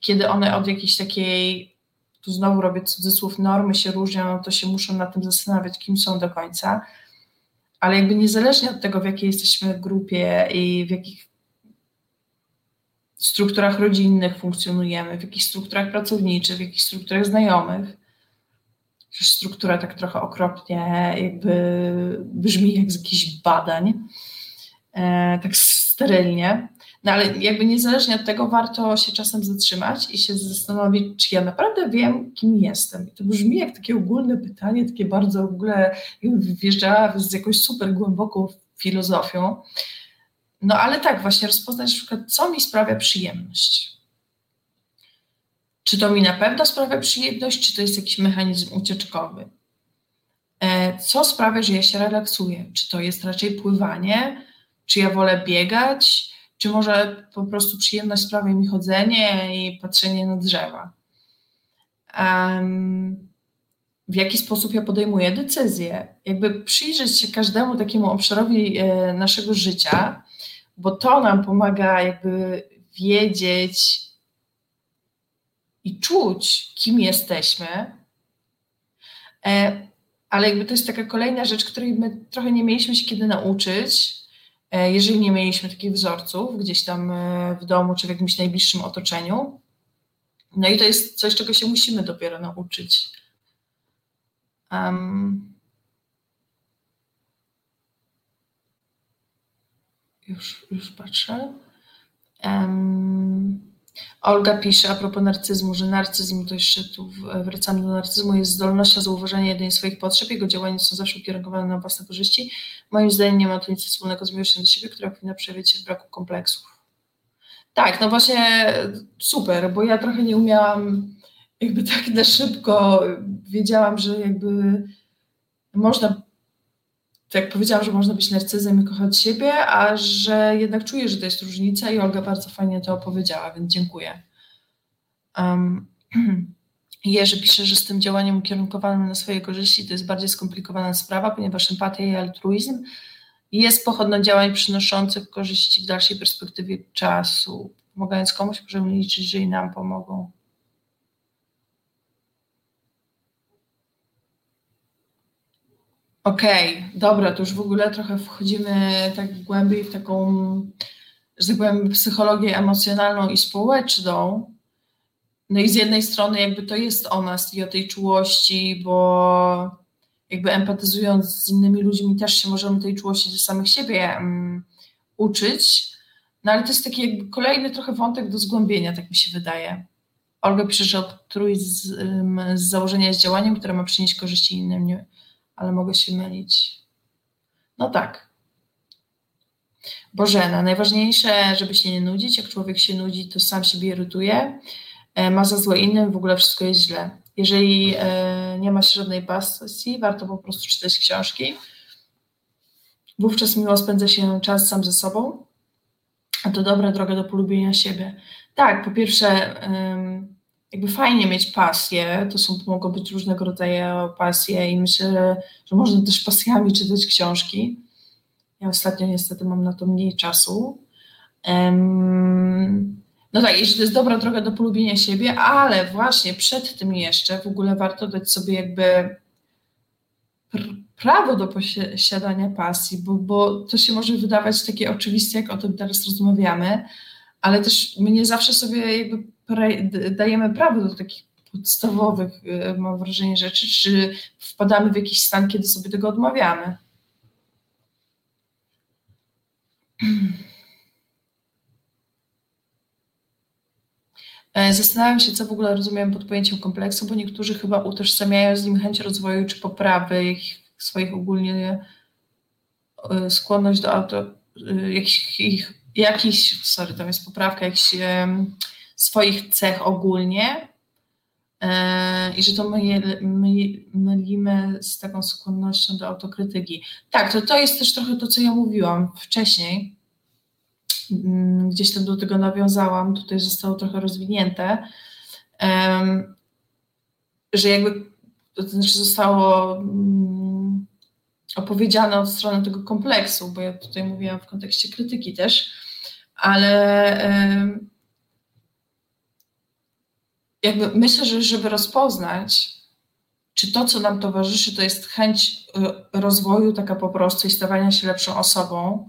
Kiedy one od jakiejś takiej, tu znowu robię cudzysłów, normy się różnią, no to się muszą nad tym zastanawiać, kim są do końca. Ale jakby niezależnie od tego, w jakiej jesteśmy grupie i w jakich strukturach rodzinnych funkcjonujemy, w jakichś strukturach pracowniczych, w jakichś strukturach znajomych. Struktura tak trochę okropnie jakby brzmi jak z jakichś badań, e, tak sterylnie. No ale jakby niezależnie od tego warto się czasem zatrzymać i się zastanowić, czy ja naprawdę wiem, kim jestem. I to brzmi jak takie ogólne pytanie, takie bardzo w ogóle wjeżdżała z jakąś super głęboką filozofią. No ale tak, właśnie rozpoznać na przykład, co mi sprawia przyjemność. Czy to mi na pewno sprawia przyjemność, czy to jest jakiś mechanizm ucieczkowy? E, co sprawia, że ja się relaksuję? Czy to jest raczej pływanie? Czy ja wolę biegać? Czy może po prostu przyjemność sprawia mi chodzenie i patrzenie na drzewa? Um, w jaki sposób ja podejmuję decyzje. Jakby przyjrzeć się każdemu takiemu obszarowi e, naszego życia, bo to nam pomaga jakby wiedzieć i czuć, kim jesteśmy. E, ale jakby to jest taka kolejna rzecz, której my trochę nie mieliśmy się kiedy nauczyć, e, jeżeli nie mieliśmy takich wzorców gdzieś tam w domu czy w jakimś najbliższym otoczeniu. No i to jest coś, czego się musimy dopiero nauczyć. Um, już, już patrzę. Um, Olga pisze a propos narcyzmu, że narcyzm, to jeszcze tu wracamy do narcyzmu, jest zdolnością zauważenia jedynie swoich potrzeb, jego działania są zawsze ukierunkowane na własne korzyści. Moim zdaniem nie ma to nic wspólnego z miłością do siebie, która powinna przejawiać się w braku kompleksów. Tak, no właśnie super, bo ja trochę nie umiałam jakby tak na szybko, wiedziałam, że jakby można, tak jak powiedziałam, że można być narcyzem i kochać siebie, a że jednak czuję, że to jest różnica i Olga bardzo fajnie to opowiedziała, więc dziękuję. Um, <clears throat> Jerzy pisze, że z tym działaniem ukierunkowanym na swoje korzyści to jest bardziej skomplikowana sprawa, ponieważ empatia i altruizm jest pochodną działań przynoszących korzyści w dalszej perspektywie czasu. Pomagając komuś, możemy liczyć, że i nam pomogą. Okej, okay, dobra, to już w ogóle trochę wchodzimy tak głębiej w taką, że tak powiem, psychologię emocjonalną i społeczną. No i z jednej strony jakby to jest o nas i o tej czułości, bo jakby empatyzując z innymi ludźmi też się możemy tej czułości do samych siebie um, uczyć, no ale to jest taki jakby kolejny trochę wątek do zgłębienia, tak mi się wydaje. Olga pisze, że altruizm z założenia jest działaniem, które ma przynieść korzyści innym, nie, ale mogę się mylić. No tak. Bożena, najważniejsze, żeby się nie nudzić. Jak człowiek się nudzi, to sam siebie irytuje, e, ma za złe innym, w ogóle wszystko jest źle. Jeżeli e, nie ma się żadnej pasji, warto po prostu czytać książki. Wówczas miło spędza się czas sam ze sobą, a to dobra droga do polubienia siebie. Tak, po pierwsze, jakby fajnie mieć pasję, to są, mogą być różnego rodzaju pasje i myślę, że można też pasjami czytać książki. Ja ostatnio niestety mam na to mniej czasu. no tak, jeśli to jest dobra droga do polubienia siebie, ale właśnie przed tym jeszcze w ogóle warto dać sobie jakby prawo do posiadania pasji, bo, bo to się może wydawać takie oczywiste, jak o tym teraz rozmawiamy, ale też my nie zawsze sobie jakby dajemy prawo do takich podstawowych, y, mam wrażenie, rzeczy, czy wpadamy w jakiś stan, kiedy sobie tego odmawiamy. E, zastanawiam się, co w ogóle rozumiem pod pojęciem kompleksu, bo niektórzy chyba utożsamiają z nim chęć rozwoju czy poprawy ich, swoich ogólnie e, skłonność do auto, e, jakichś, ich, jakiś, sorry, tam jest poprawka, jakichś swoich cech ogólnie. I że to my, my, mylimy z taką skłonnością do autokrytyki. Tak, to, to jest też trochę to, co ja mówiłam wcześniej, Mm, gdzieś tam do tego nawiązałam, tutaj zostało trochę rozwinięte, że jakby to znaczy zostało opowiedziane od strony tego kompleksu, bo ja tutaj mówiłam w kontekście krytyki też, ale jakby myślę, że żeby rozpoznać, czy to, co nam towarzyszy, to jest chęć y, rozwoju taka po prostu i stawania się lepszą osobą,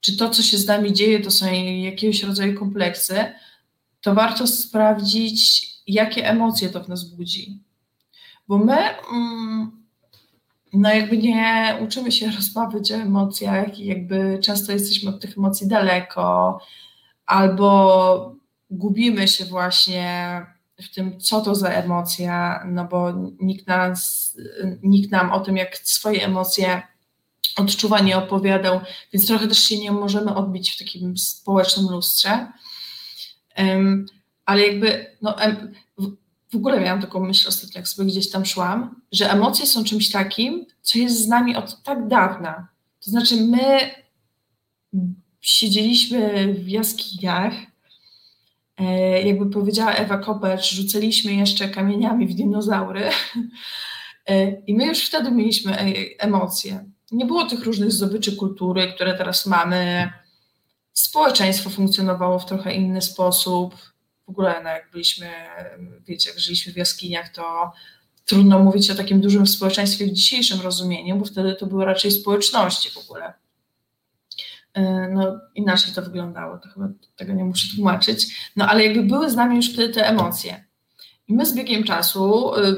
czy to, co się z nami dzieje, to są jakiegoś rodzaju kompleksy, to warto sprawdzić, jakie emocje to w nas budzi. Bo my mm, no jakby nie uczymy się <laughs> rozmawiać o emocjach i jakby często jesteśmy od tych emocji daleko, albo gubimy się właśnie w tym, co to za emocja, no bo nikt, nas, nikt nam o tym, jak swoje emocje odczuwa, nie opowiadał, więc trochę też się nie możemy odbić w takim społecznym lustrze. Um, ale jakby, no, w ogóle miałam taką myśl ostatnio, jak sobie gdzieś tam szłam, że emocje są czymś takim, co jest z nami od tak dawna. To znaczy, my siedzieliśmy w jaskiniach, e, jakby powiedziała Ewa Kopecz, rzucaliśmy jeszcze kamieniami w dinozaury <laughs> I my już wtedy mieliśmy emocje. Nie było tych różnych zdobyczy kultury, które teraz mamy. Społeczeństwo funkcjonowało w trochę inny sposób. Ogóle, no jak byliśmy, wiecie, jak żyliśmy w jaskiniach, to trudno mówić o takim dużym społeczeństwie w dzisiejszym rozumieniu, bo wtedy to były raczej społeczności w ogóle. E, no inaczej to wyglądało, to chyba tego nie muszę tłumaczyć, no ale jakby były z nami już wtedy te emocje. I my z biegiem czasu e,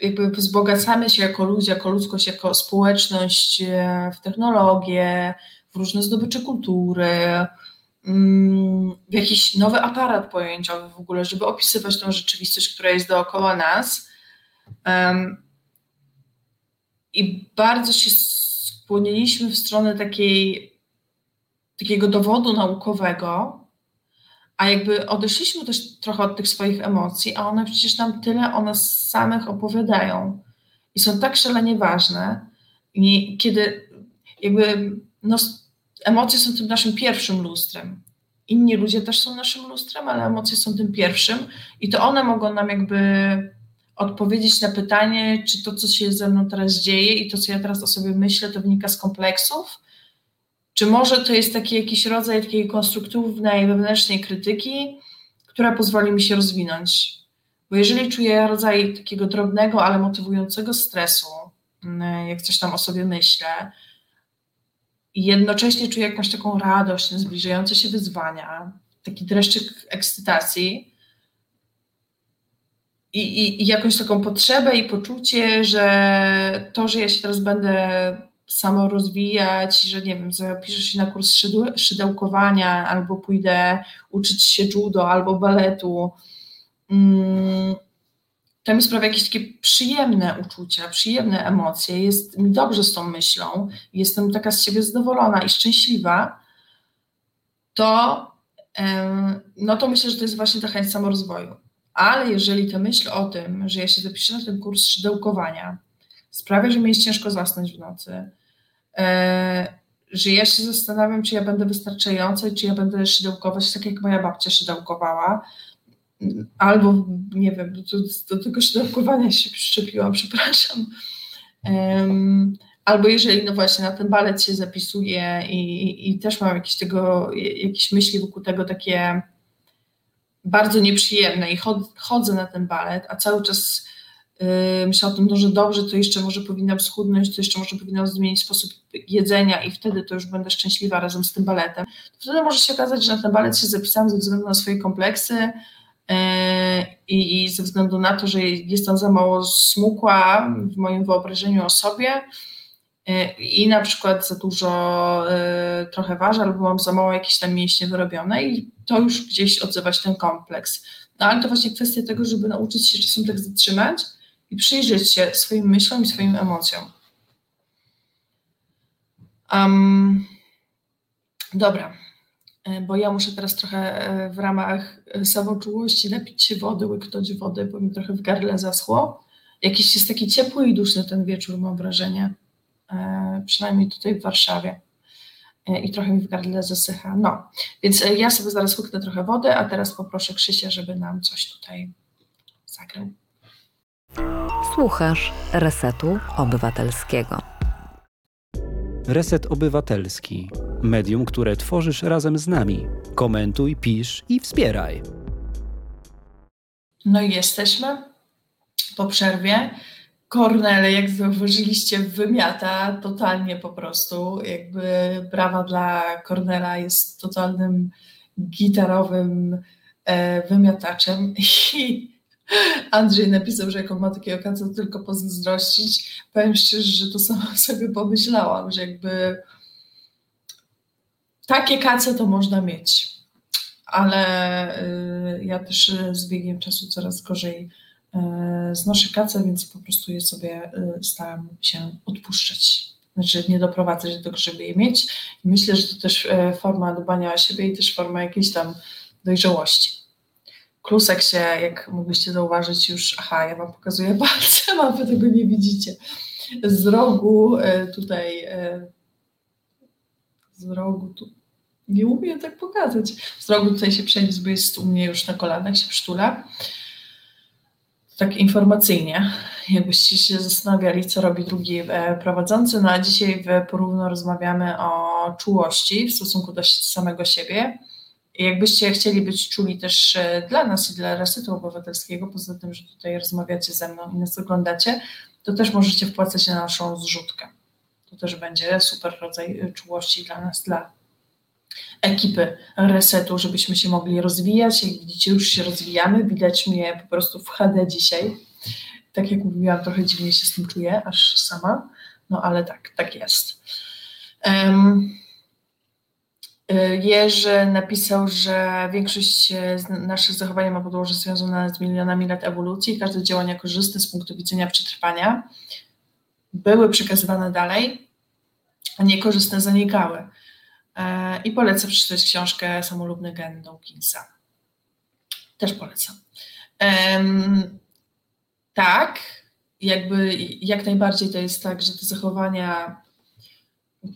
jakby wzbogacamy się jako ludzie, jako ludzkość, jako społeczność e, w technologię, w różne zdobycze kultury, jakiś nowy aparat pojęciowy w ogóle, żeby opisywać tą rzeczywistość, która jest dookoła nas. I bardzo się skłoniliśmy w stronę takiej takiego dowodu naukowego, a jakby odeszliśmy też trochę od tych swoich emocji, a one przecież nam tyle o nas samych opowiadają i są tak szalenie ważne. I kiedy jakby no, emocje są tym naszym pierwszym lustrem. Inni ludzie też są naszym lustrem, ale emocje są tym pierwszym i to one mogą nam jakby odpowiedzieć na pytanie, czy to, co się ze mną teraz dzieje i to, co ja teraz o sobie myślę, to wynika z kompleksów, czy może to jest taki jakiś rodzaj takiej konstruktywnej, wewnętrznej krytyki, która pozwoli mi się rozwinąć? Bo jeżeli czuję rodzaj takiego drobnego, ale motywującego stresu, mm, jak coś tam o sobie myślę, i jednocześnie czuję jakąś taką radość, zbliżające się wyzwania, taki dreszczyk ekscytacji i, i, i jakąś taką potrzebę i poczucie, że to, że ja się teraz będę samo rozwijać, że nie wiem, zapiszę się na kurs szydełkowania, albo pójdę uczyć się judo, albo baletu. Mm, to mi sprawia jakieś takie przyjemne uczucia, przyjemne emocje. Jest mi dobrze z tą myślą, jestem taka z siebie zadowolona i szczęśliwa. To, no to myślę, że to jest właśnie ta chęć samorozwoju. Ale jeżeli ta myśl o tym, że ja się zapiszę na ten kurs szydełkowania, sprawia, że mi jest ciężko zasnąć w nocy, e, że ja się zastanawiam, czy ja będę wystarczająca i czy ja będę szydełkować tak, jak moja babcia szydełkowała, albo, nie wiem, do, do tego szydełkowania się przyczepiłam, <laughs> przepraszam, albo jeżeli, no właśnie, na ten balet się zapisuję i, i też mam jakieś tego, jakieś myśli wokół tego takie bardzo nieprzyjemne i chodzę na ten balet, a cały czas Yy, myślę o tym, no, że dobrze, to jeszcze może powinnam schudnąć, to jeszcze może powinnam zmienić sposób jedzenia i wtedy to już będę szczęśliwa razem z tym baletem. Wtedy może się okazać, że na ten balet się zapisałam ze względu na swoje kompleksy i, i ze względu na to, że jestem za mało smukła w moim wyobrażeniu o sobie yy, i na przykład za dużo trochę ważę albo mam za mało jakieś tam mięśnie wyrobione i to już gdzieś odzywać ten kompleks. No ale to właśnie kwestia tego, żeby nauczyć się czasem tak zatrzymać i przyjrzeć się swoim myślom i swoim emocjom. Um, dobra, e, bo ja muszę teraz trochę e, w ramach e, samoczułości napić się wody, łyknąć wody, bo mi trochę w gardle zaschło. Jakiś jest taki ciepły i duszny ten wieczór, mam wrażenie. Przynajmniej tutaj w Warszawie. I trochę mi w gardle zasycha. No, więc ja sobie zaraz łyknę trochę wody, a teraz poproszę Krzysia, żeby nam coś tutaj zagrał. Słuchasz Resetu Obywatelskiego. Reset Obywatelski. Medium, które tworzysz razem z nami. Komentuj, pisz i wspieraj. No i jesteśmy po przerwie. Kornel, jak zauważyliście, wymiata totalnie po prostu. Jakby brawa dla Kornela jest totalnym gitarowym e, wymiataczem i Andrzej napisał, że jak on ma takiego kaca, tylko pozazdrościć. Powiem szczerze, że to sama <laughs> sobie pomyślałam, że jakby takie kace to można mieć. Ale y, ja też z biegiem czasu coraz gorzej y, znoszę kace, więc po prostu je sobie y, staram się odpuszczać. Znaczy nie doprowadzać do tego, żeby je mieć. Myślę, że to też forma dbania o siebie i też forma jakiejś tam dojrzałości. Klusek się, jak mogliście zauważyć już, aha, ja Wam pokazuję palcem, <laughs> a Wy tego nie widzicie. Z rogu tutaj, z rogu tu, nie umiem tak pokazać. Z rogu tutaj się przeniósł, bo jest u mnie już na kolanach, się przytula. tak informacyjnie, jakbyście się zastanawiali, co robi drugi e, prowadzący. No a dzisiaj porówno rozmawiamy o czułości w stosunku do samego siebie. Jakbyście chcieli być czuli też e, dla nas i dla Resetu Obywatelskiego, poza tym, że tutaj rozmawiacie ze mną i nas oglądacie, to też możecie wpłacać na naszą zrzutkę. To też będzie super rodzaj e, czułości dla nas, dla ekipy resetu, żebyśmy się mogli rozwijać. Jak widzicie, już się rozwijamy. Widać mnie po prostu w HD dzisiaj. Tak jak mówiłam, trochę dziwnie się z tym czuję, aż sama. No ale tak, tak jest. Um, Jerzy napisał, że większość naszych zachowań ma podłoże związane z milionami lat ewolucji. Każde działania korzystne z punktu widzenia przetrwania były przekazywane dalej, niekorzystne zanikały. E, I polecam przeczytać książkę Samolubny gen Dawkinsa. Też polecam. Tak, jakby jak najbardziej to jest tak, że te zachowania,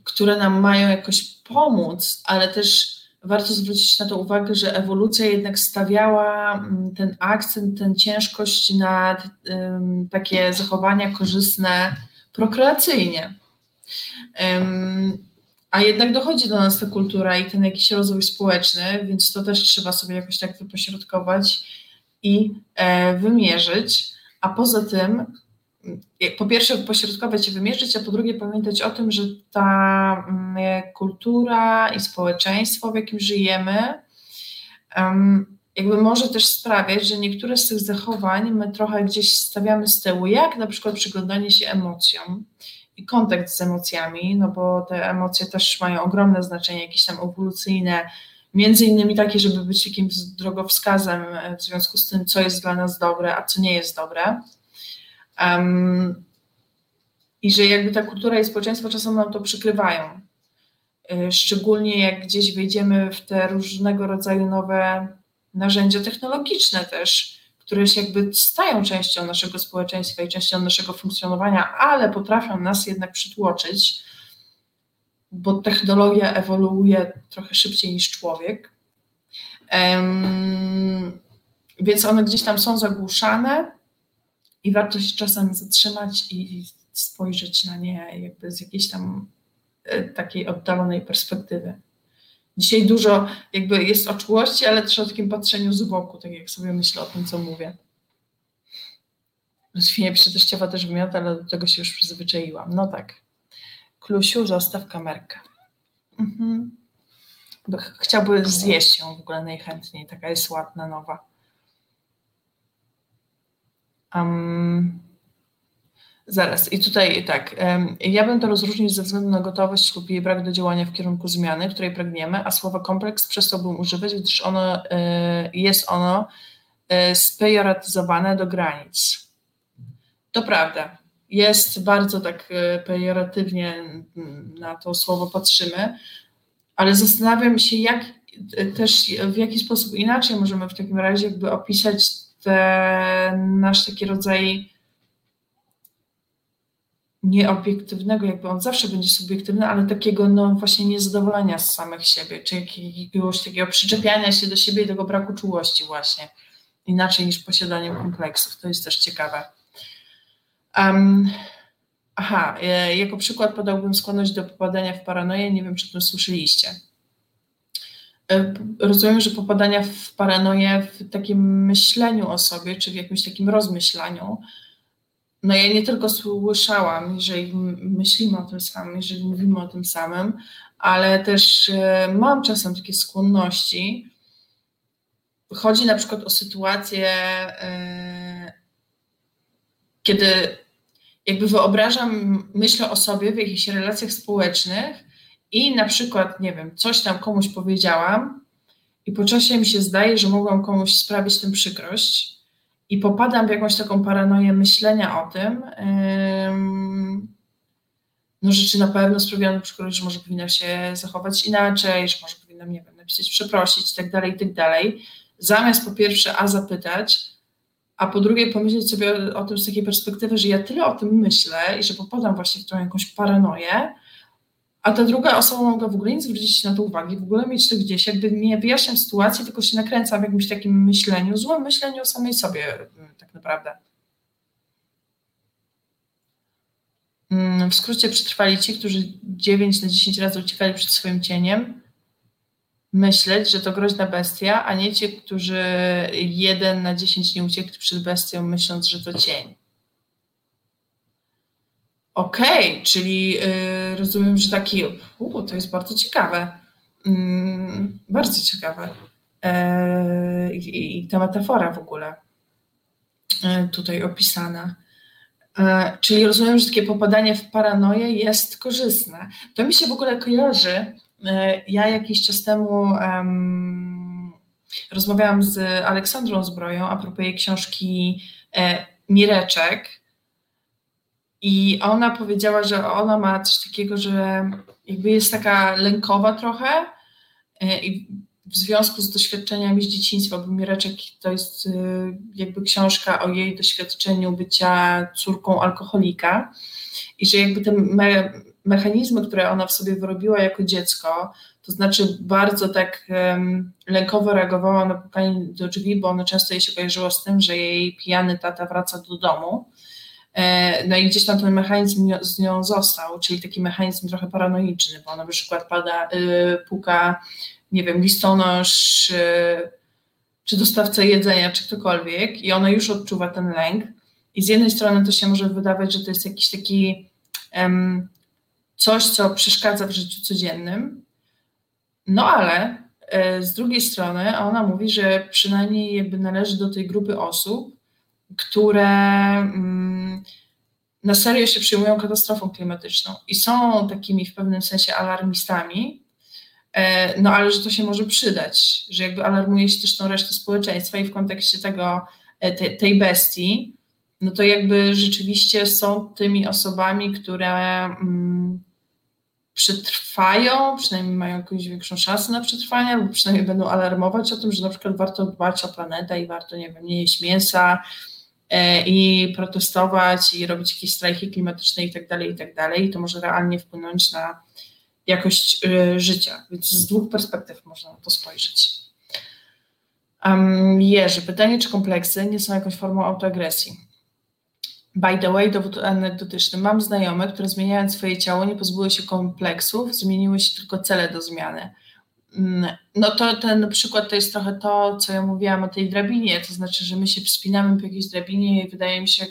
które nam mają jakoś pomóc, ale też warto zwrócić na to uwagę, że ewolucja jednak stawiała mm, ten akcent, tę ciężkość na takie zachowania korzystne prokreacyjnie. A jednak dochodzi do nas ta kultura i ten jakiś rozwój społeczny, więc to też trzeba sobie jakoś tak wypośrodkować i e, wymierzyć. A poza tym, po pierwsze, wypośrodkować i wymierzyć, a po drugie, pamiętać o tym, że ta kultura i społeczeństwo, w jakim żyjemy, jakby może też sprawiać, że niektóre z tych zachowań my trochę gdzieś stawiamy z tyłu, jak na przykład przyglądanie się emocjom i kontakt z emocjami, no bo te emocje też mają ogromne znaczenie, jakieś tam ewolucyjne, między innymi takie, żeby być jakimś drogowskazem w związku z tym, co jest dla nas dobre, a co nie jest dobre. Um, I że jakby ta kultura i społeczeństwo czasem nam to przykrywają. Y, szczególnie jak gdzieś wejdziemy w te różnego rodzaju nowe narzędzia technologiczne też, które się jakby stają częścią naszego społeczeństwa i częścią naszego funkcjonowania, ale potrafią nas jednak przytłoczyć, bo technologia ewoluuje trochę szybciej niż człowiek. Um, więc one gdzieś tam są zagłuszane i warto się czasem zatrzymać i spojrzeć na nie jakby z jakiejś tam e, takiej oddalonej perspektywy. Dzisiaj dużo jakby jest o czułości, ale też o takim patrzeniu z boku, tak jak sobie myślę o tym, co mówię. Świnia teściowa też wymiota, ale do tego się już przyzwyczaiłam. No tak. Klusiu, zostaw kamerkę. Mhm. Chciałby zjeść ją w ogóle najchętniej. Taka jest ładna, nowa. Um, Zaraz, i tutaj tak, ja bym to rozróżnić ze względu na gotowość lub jej brak do działania w kierunku zmiany, której pragniemy, a słowa kompleks przestałbym używać, gdyż ono, e, jest ono e, spejoratyzowane do granic. To prawda, jest bardzo tak e, pejoratywnie na to słowo patrzymy, ale zastanawiam się, jak też w jaki sposób inaczej możemy w takim razie jakby opisać ten nasz taki rodzaj nieobiektywnego, jakby on zawsze będzie subiektywny, ale takiego no właśnie niezadowolenia z samych siebie, czy jakiegoś takiego przyczepiania się do siebie i tego braku czułości właśnie, inaczej niż posiadanie kompleksów. To jest też ciekawe. Um, aha, e, jako przykład podałbym skłonność do popadania w paranoję, nie wiem, czy to słyszeliście. E, rozumiem, że popadania w paranoję w takim myśleniu o sobie, czy w jakimś takim rozmyślaniu, no ja nie tylko słyszałam, jeżeli myślimy o tym samym, jeżeli mówimy o tym samym, ale też e, mam czasem takie skłonności. Chodzi na przykład o sytuację, e, kiedy jakby wyobrażam, myślę o sobie w jakichś relacjach społecznych i na przykład, nie wiem, coś tam komuś powiedziałam i po czasie mi się zdaje, że mogłam komuś sprawić tę przykrość i popadam w jakąś taką paranoję myślenia o tym, no rzeczy na pewno sprawiają przykład, że może powinna się zachować inaczej, że może powinnam, nie wiem, napisać przeprosić i tak dalej, i tak. Zamiast po pierwsze A zapytać, a po drugie pomyśleć sobie o, o tym z takiej perspektywy, że ja tyle o tym myślę i że popadam właśnie w tą jakąś paranoję, a ta druga osoba mogła w ogóle nie zwrócić się na to uwagi, w ogóle mieć to gdzieś, jakby nie wyjaśniam sytuacji, tylko się nakręcam w jakimś takim myśleniu, złym myśleniu o samej sobie mm, tak naprawdę. Mm, w skrócie przetrwali ci, którzy 9 na 10 razy uciekali przed swoim cieniem, myśleć, że to groźna bestia, a nie ci, którzy 1 na 10 nie uciekli przed bestią, myśląc, że to cień. Okej, czyli yy, rozumiem, że taki, u, to jest bardzo ciekawe. Yy, bardzo ciekawe. Yy, I ta metafora w ogóle yy, tutaj opisana. E, czyli rozumiem, że takie popadanie w paranoję jest korzystne. To mi się w ogóle kojarzy. E, ja jakiś czas temu rozmawiałam z Aleksandrą Zbroją a propos jej książki e, Mireczek. I ona powiedziała, że ona ma coś takiego, że jakby jest taka lękowa trochę i w związku z doświadczeniami z dzieciństwa, bo Mireczek to jest y, jakby książka o jej doświadczeniu bycia córką alkoholika i że jakby te me mechanizmy, które ona w sobie wyrobiła jako dziecko, to znaczy bardzo tak um, lękowo reagowała na pukanie do drzwi, bo ono często jej się kojarzyło z tym, że jej pijany tata wraca do domu. E, no i gdzieś tam ten mechanizm z nią został, czyli taki mechanizm trochę paranoiczny, bo ona na przykład pada, y, puka nie wiem, listonosz, czy, czy dostawca jedzenia, czy ktokolwiek i ona już odczuwa ten lęk. I z jednej strony to się może wydawać, że to jest jakiś taki um, coś, co przeszkadza w życiu codziennym, no ale e, z drugiej strony ona mówi, że przynajmniej jakby należy do tej grupy osób, które mm, na serio się przyjmują katastrofą klimatyczną i są takimi w pewnym sensie alarmistami, E, no ale że to się może przydać, że jakby alarmuje się też tą resztę społeczeństwa i w kontekście tego, e, te, tej bestii, no to jakby rzeczywiście są tymi osobami, które mm, przetrwają, przynajmniej mają jakąś większą szansę na przetrwanie, albo przynajmniej będą alarmować o tym, że na przykład warto dbać o planetę i warto, nie wiem, nie jeść mięsa i protestować i robić jakieś strajki klimatyczne i tak dalej, i tak. I to może realnie wpłynąć na jakość y, życia. Więc z dwóch perspektyw można na to spojrzeć. Um, Jerzy, pytanie, czy kompleksy nie są jakąś formą autoagresji? By the way, dowód anegdotyczny. Mam znajome, które zmieniając swoje ciało nie pozbyły się kompleksów, zmieniły się tylko cele do zmiany. Mm, no to ten przykład to jest trochę to, co ja mówiłam o tej drabinie, to znaczy, że my się wspinamy po jakiejś drabinie i wydaje mi się,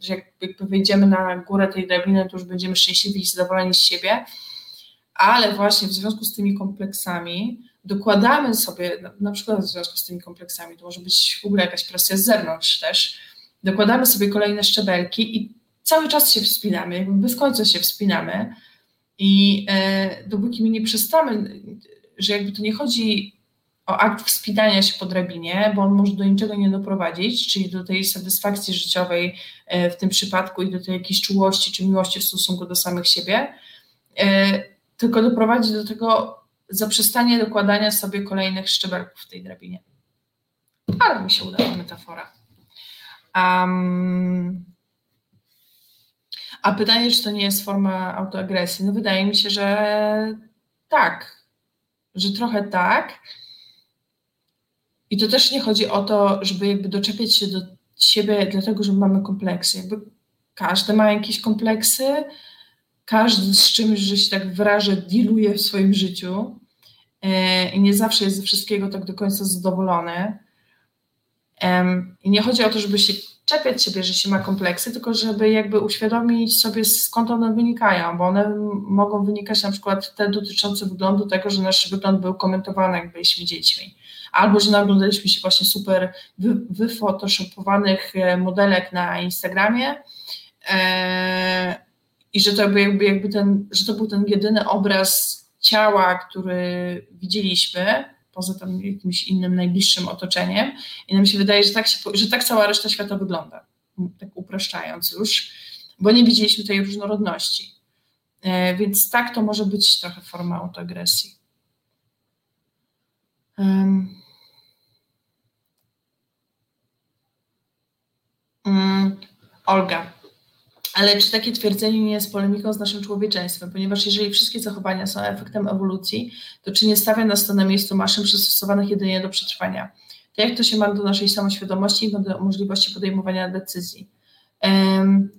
że jak jakby wejdziemy na górę tej drabiny, to już będziemy szczęśliwi i zadowoleni z siebie, ale właśnie w związku z tymi kompleksami dokładamy sobie, na przykład w związku z tymi kompleksami, to może być w ogóle jakaś presja z zewnątrz też, dokładamy sobie kolejne szczebelki i cały czas się wspinamy, jakby bez końca się wspinamy. I e, dopóki my nie przestamy, że jakby to nie chodzi o akt wspinania się po drabinie, bo on może do niczego nie doprowadzić, czyli do tej satysfakcji życiowej e, w tym przypadku i do tej jakiejś czułości czy miłości w stosunku do samych siebie, e, tylko doprowadzi do tego zaprzestania dokładania sobie kolejnych szczebelków w tej drabinie. Ale mi się udała metafora. Um, a pytanie, czy to nie jest forma autoagresji? No wydaje mi się, że tak, że trochę tak. I to też nie chodzi o to, żeby jakby doczepiać się do siebie dlatego, że mamy kompleksy. Jakby każdy ma jakieś kompleksy, każdy z czymś, że się tak wyrażę, dealuje w swoim życiu e, i nie zawsze jest ze wszystkiego tak do końca zadowolony. I nie chodzi o to, żeby się czepiać siebie, że się ma kompleksy, tylko żeby jakby uświadomić sobie skąd one wynikają, bo one mogą wynikać na przykład te dotyczące wyglądu tego, że nasz wygląd był komentowany, jak byliśmy dziećmi, albo że naglądaliśmy się właśnie super wyfotoshopowanych e, modelek na Instagramie, e, i że to jakby, jakby ten, że to był ten jedyny obraz ciała, który widzieliśmy, poza tam jakimś innym najbliższym otoczeniem i nam się wydaje, że tak, się, że tak cała reszta świata wygląda, tak upraszczając już, bo nie widzieliśmy tej różnorodności. E, więc tak to może być trochę forma autoagresji. Um. Olga, ale czy takie twierdzenie nie jest polemiką z naszym człowieczeństwem? Ponieważ jeżeli wszystkie zachowania są efektem ewolucji, to czy nie stawia nas to na miejscu maszyn przystosowanych jedynie do przetrwania? To jak to się ma do naszej samoświadomości i do możliwości podejmowania decyzji? Um,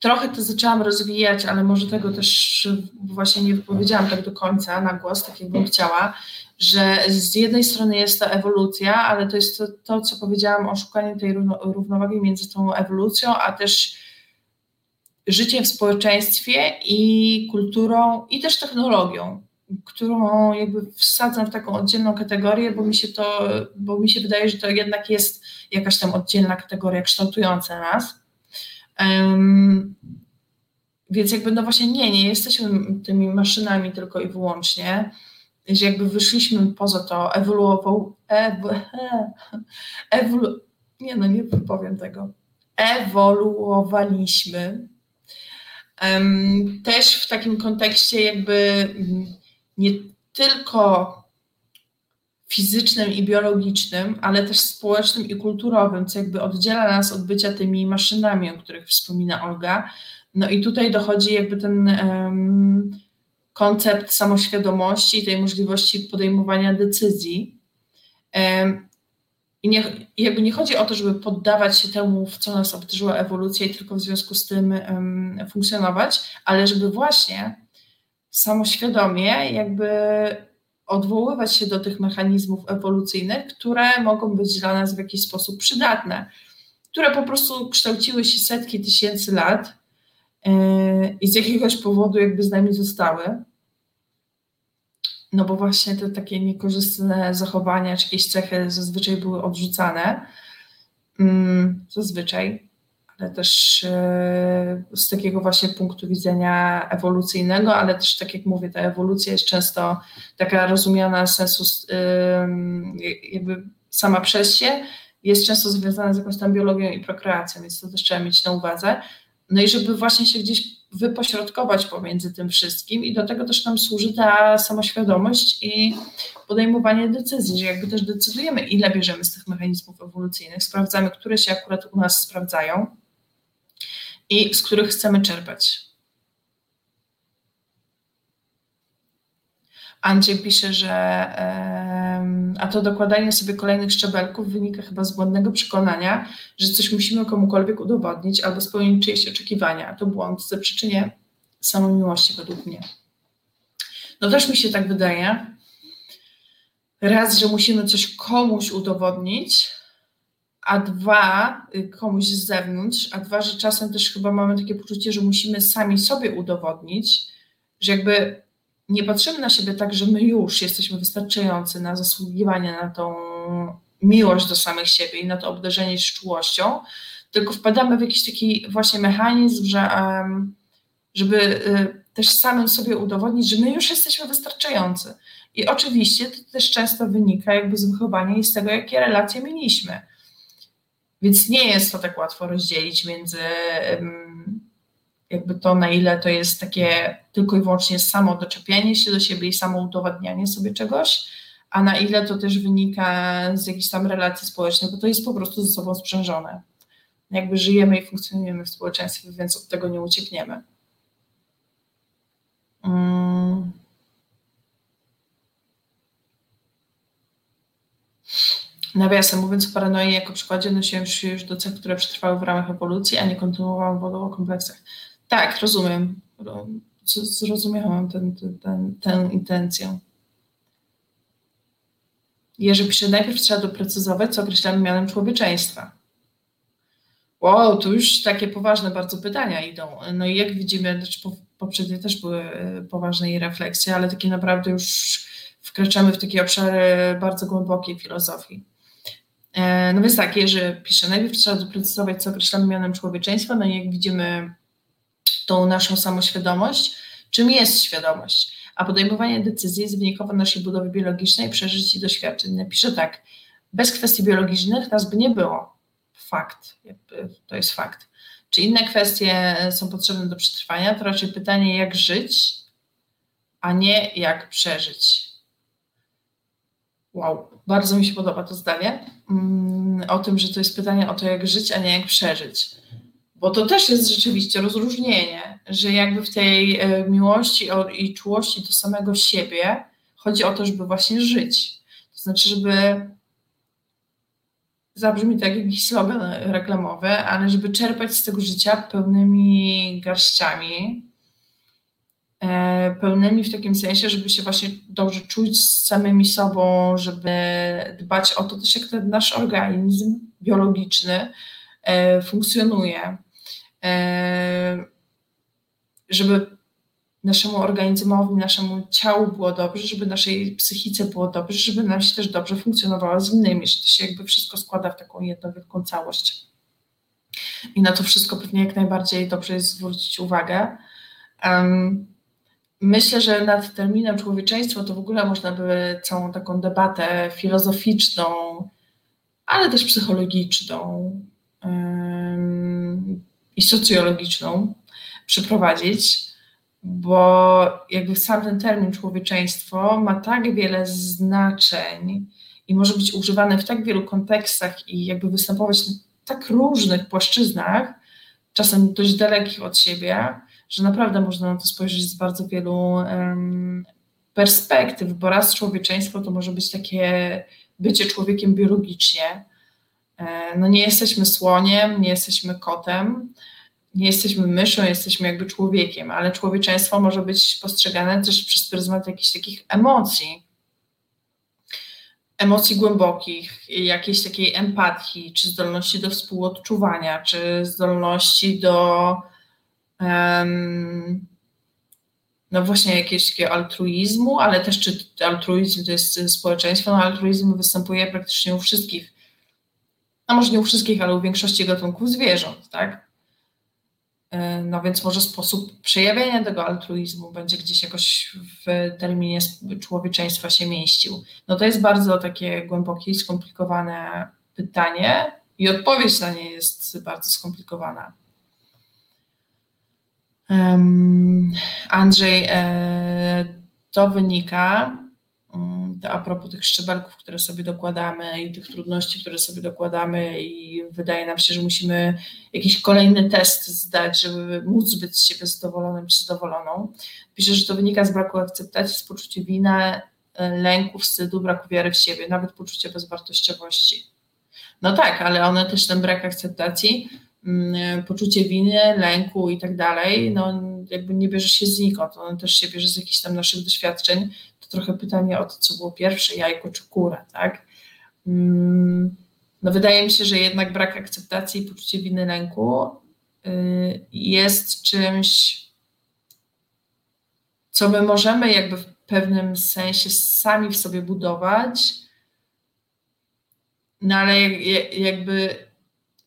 trochę to zaczęłam rozwijać, ale może tego też właśnie nie wypowiedziałam tak do końca na głos, tak jakbym chciała, że z jednej strony jest to ewolucja, ale to jest to, to co powiedziałam o szukaniu tej równowagi między tą ewolucją, a też życiem w społeczeństwie i kulturą i też technologią, którą jakby wsadzam w taką oddzielną kategorię, bo mi się to, bo mi się wydaje, że to jednak jest jakaś tam oddzielna kategoria kształtująca nas. Um, więc jakby no właśnie nie, nie jesteśmy tymi maszynami tylko i wyłącznie, że jakby wyszliśmy poza to, ewoluował, ew, <laughs> ewolu, nie no nie powiem tego, ewoluowaliśmy też w takim kontekście jakby mm, nie tylko fizycznym i biologicznym, ale też społecznym i kulturowym, co jakby oddziela nas od bycia tymi maszynami, o których wspomina Olga. No i tutaj dochodzi jakby ten um, koncept samoświadomości i tej możliwości podejmowania decyzji. Um, I nie, jakby nie chodzi o to, żeby poddawać się temu, w co nas obdarzyła ewolucja i tylko w związku z tym um, funkcjonować, ale żeby właśnie samoświadomie jakby odwoływać się do tych mechanizmów ewolucyjnych, które mogą być dla nas w jakiś sposób przydatne, które po prostu kształciły się setki tysięcy lat yy, i z jakiegoś powodu jakby z nami zostały. No bo właśnie te takie niekorzystne zachowania czy jakieś cechy zazwyczaj były odrzucane. Mm, zazwyczaj ale też e, z takiego właśnie punktu widzenia ewolucyjnego, ale też tak jak mówię, ta ewolucja jest często taka rozumiana sensu jakby sama przez się, jest często związana z jakąś tam biologią i prokreacją, więc to też trzeba mieć na uwadze. No i żeby właśnie się gdzieś wypośrodkować pomiędzy tym wszystkim i do tego też nam służy ta samoświadomość i podejmowanie decyzji, że jakby też decydujemy, ile bierzemy z tych mechanizmów ewolucyjnych, sprawdzamy, które się akurat u nas sprawdzają, i z których chcemy czerpać. Andrzej pisze, że a to dokładanie sobie kolejnych szczebelków wynika chyba z błędnego przekonania, że coś musimy komukolwiek udowodnić albo spełnić czyjeś oczekiwania. To błąd ze przyczynie samomiłości według mnie. No też mi się tak wydaje. Raz, że musimy coś komuś udowodnić, a dwa, y, komuś z zewnątrz, a dwa, że czasem też chyba mamy takie poczucie, że musimy sami sobie udowodnić, że jakby nie patrzymy na siebie tak, że my już jesteśmy wystarczający na zasługiwanie na tą miłość do samych siebie i na to obdarzenie z czułością, tylko wpadamy w jakiś taki właśnie mechanizm, że żeby y, też samym sobie udowodnić, że my już jesteśmy wystarczający. I oczywiście to też często wynika jakby z wychowania i z tego, jakie relacje mieliśmy więc nie jest to tak łatwo rozdzielić między jakby to, na ile to jest takie tylko i wyłącznie samo doczepianie się do siebie i samo udowadnianie sobie czegoś, a na ile to też wynika z jakichś tam relacji społecznych, bo to jest po prostu ze sobą sprzężone. Jakby żyjemy i funkcjonujemy w społeczeństwie, więc od tego nie uciekniemy. Hmm. Nawiasem mówiąc o paranoi jako przykładzie odnosiłem się już do cech, które przetrwały w ramach ewolucji, a nie kontynuowałam wodą o kompleksach. Tak, rozumiem. Zrozumiałam ten, ten, ten, tę intencję. Jerzy pisze, najpierw trzeba doprecyzować, co określamy mianem człowieczeństwa. Wow, tu już takie poważne bardzo pytania idą. No i jak widzimy, znaczy poprzednie też były e, poważne refleksje, ale takie naprawdę już wkraczamy w takie obszary bardzo głębokiej filozofii. E, no więc tak, Jerzy pisze, najpierw trzeba doprecyzować, co określamy mianem człowieczeństwa, no i jak widzimy tą naszą samoświadomość, czym jest świadomość, a podejmowanie decyzji jest wynikowe naszej budowy biologicznej, przeżyć i doświadczeń. Napisze tak, bez kwestii biologicznych nas by nie było. Fakt, to jest fakt. Czy inne kwestie są potrzebne do przetrwania, to raczej pytanie, jak żyć, a nie jak przeżyć. Wow, bardzo mi się podoba to zdanie mm, o tym, że to jest pytanie o to, jak żyć, a nie jak przeżyć. Bo to też jest rzeczywiście rozróżnienie, że jakby w tej e, miłości i czułości do samego siebie chodzi o to, żeby właśnie żyć. To znaczy, żeby zabrzmi tak jak jakiś slogan reklamowy, ale żeby czerpać z tego życia pełnymi garściami, e, pełnymi w takim sensie, żeby się właśnie dobrze czuć z samymi sobą, żeby dbać o to też, jak ten nasz organizm biologiczny e, funkcjonuje, żeby naszemu organizmowi, naszemu ciału było dobrze, żeby naszej psychice było dobrze, żeby nam się też dobrze funkcjonowało z innymi, że to się jakby wszystko składa w taką jedną wielką całość. I na to wszystko pewnie jak najbardziej dobrze jest zwrócić uwagę. Um, myślę, że nad terminem człowieczeństwo to w ogóle można by całą taką debatę filozoficzną, ale też psychologiczną um, i socjologiczną przeprowadzić bo jakby sam ten termin człowieczeństwo ma tak wiele znaczeń i może być używany w tak wielu kontekstach i jakby występować na tak różnych płaszczyznach, czasem dość dalekich od siebie, że naprawdę można na to spojrzeć z bardzo wielu um, perspektyw, bo raz człowieczeństwo to może być takie bycie człowiekiem biologicznie. E, no nie jesteśmy słoniem, nie jesteśmy kotem, nie jesteśmy myszą, jesteśmy jakby człowiekiem, ale człowieczeństwo może być postrzegane też przez pryzmat jakichś takich emocji. Emocji głębokich, jakiejś takiej empatii, czy zdolności do współodczuwania, czy zdolności do um, no właśnie jakiegoś takiego altruizmu, ale też czy altruizm to jest społeczeństwo, no altruizm występuje praktycznie u wszystkich, no może nie u wszystkich, ale u większości gatunków zwierząt, tak? E, no więc może sposób przejawienia tego altruizmu będzie gdzieś jakoś w terminie człowieczeństwa się mieścił. No to jest bardzo takie głębokie i skomplikowane pytanie i odpowiedź na nie jest bardzo skomplikowana. Andrzej, e, to wynika to a propos tych szczebelków, które sobie dokładamy i tych trudności, które sobie dokładamy i wydaje nam się, że musimy jakiś kolejny test zdać, żeby móc być z siebie zadowolonym czy zadowoloną. Pisze, że to wynika z braku akceptacji, z poczucia winy, e, lęku, wstydu, braku wiary w siebie, nawet poczucia bezwartościowości. No tak, ale one też ten brak akceptacji, mm, poczucie winy, lęku i tak dalej, no jakby nie bierze się znikąd, one też się bierze z jakichś tam naszych doświadczeń, trochę pytanie o to, co było pierwsze, jajko czy kura, tak? Mm, no wydaje mi się, że jednak brak akceptacji i poczucie winy lęku y, jest czymś, co my możemy jakby w pewnym sensie sami w sobie budować, no ale jakby,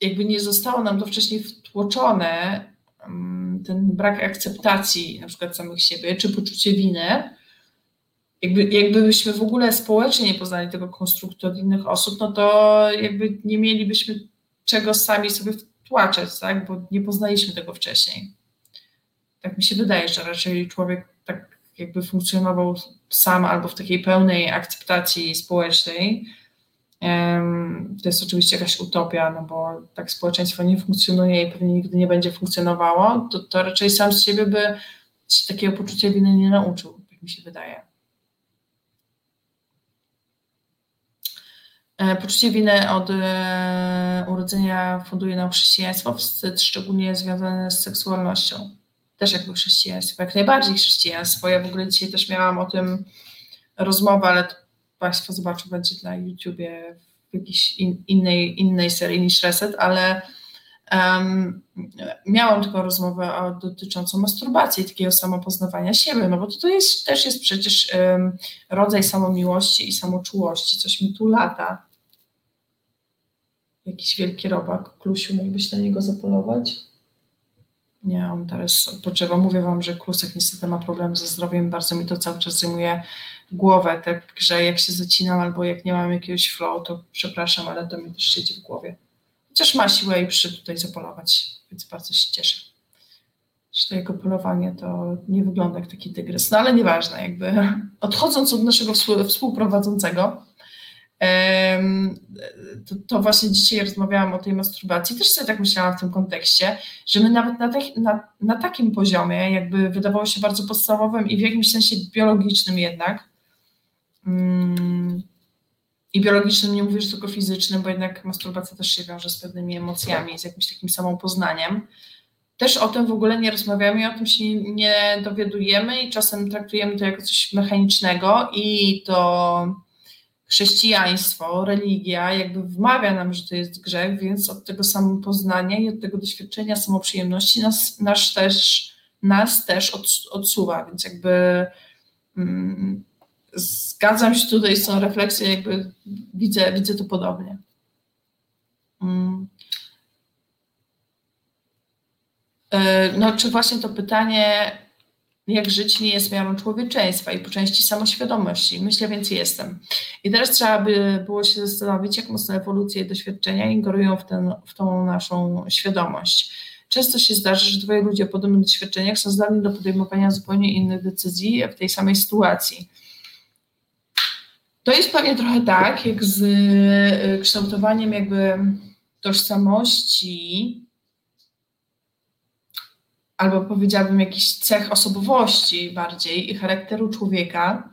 jakby nie zostało nam to wcześniej wtłoczone, mm, ten brak akceptacji na przykład samych siebie, czy poczucie winy, jakby, jakbyśmy w ogóle społecznie nie poznali tego konstruktu od innych osób, no to jakby nie mielibyśmy czego sami sobie wtłaczać, tak? bo nie poznaliśmy tego wcześniej. Tak mi się wydaje, że raczej człowiek tak jakby funkcjonował sam albo w takiej pełnej akceptacji społecznej. To jest oczywiście jakaś utopia, no bo tak społeczeństwo nie funkcjonuje i pewnie nigdy nie będzie funkcjonowało, to, to raczej sam z siebie by się takiego poczucia winy nie nauczył, tak mi się wydaje. Poczucie winy od e, urodzenia funduje nam chrześcijaństwo, wstyd szczególnie związany z seksualnością. Też jakby chrześcijaństwo, jak najbardziej chrześcijaństwo. Ja w ogóle dzisiaj też miałam o tym rozmowę, ale Państwo zobaczą, będzie na YouTubie w jakiejś in, innej, innej serii niż Reset, ale um, miałam taką rozmowę o, dotyczącą masturbacji, takiego samopoznawania siebie, no bo to, to jest, też jest przecież um, rodzaj samomiłości i samoczułości, coś mi tu lata jakiś wielki robak. Klusiu, mógłbyś na niego zapolować? Nie, on teraz odpoczywa. Mówię wam, że Klusek niestety ma problem ze zdrowiem, bardzo mi to cały czas zajmuje głowę, także jak się zacinam albo jak nie mam jakiegoś flow, to przepraszam, ale to mi też siedzi w głowie. Chociaż ma siłę i przy tutaj zapolować, więc bardzo się cieszę. Że to jego polowanie to nie wygląda jak taki tygrys, no ale nieważne, jakby odchodząc od naszego współprowadzącego, to, to, właśnie dzisiaj rozmawiałam o tej masturbacji, też sobie tak myślałam w tym kontekście, że my nawet na, te, na, na takim poziomie, jakby wydawało się bardzo podstawowym i w jakimś sensie biologicznym jednak, mm, i biologicznym, nie mówię, że tylko fizycznym, bo jednak masturbacja też się wiąże z pewnymi emocjami, z jakimś takim samopoznaniem. Też o tym w ogóle nie rozmawiamy i o tym się nie dowiadujemy i czasem traktujemy to jako coś mechanicznego i to chrześcijaństwo, religia jakby wmawia nam, że to jest grzech, więc od tego samopoznania i od tego doświadczenia samoprzyjemności nas, nas też, nas też odsuwa, więc jakby mm, zgadzam się tutaj z tą refleksją, jakby widzę, widzę to podobnie. Mm. E, no, czy właśnie to pytanie, jak żyć nie jest miarą człowieczeństwa i po części samoświadomości. Myślę, więc jestem. I teraz trzeba by było się zastanowić, jak mocno ewolucje i doświadczenia ingerują w, ten, w tą naszą świadomość. Często się zdarza, że dwoje ludzie o podobnych doświadczeniach są zdolni do podejmowania zupełnie innych decyzji w tej samej sytuacji. To jest pewnie trochę tak, jak z y, kształtowaniem jakby tożsamości albo powiedziałabym jakiś cech osobowości bardziej i charakteru człowieka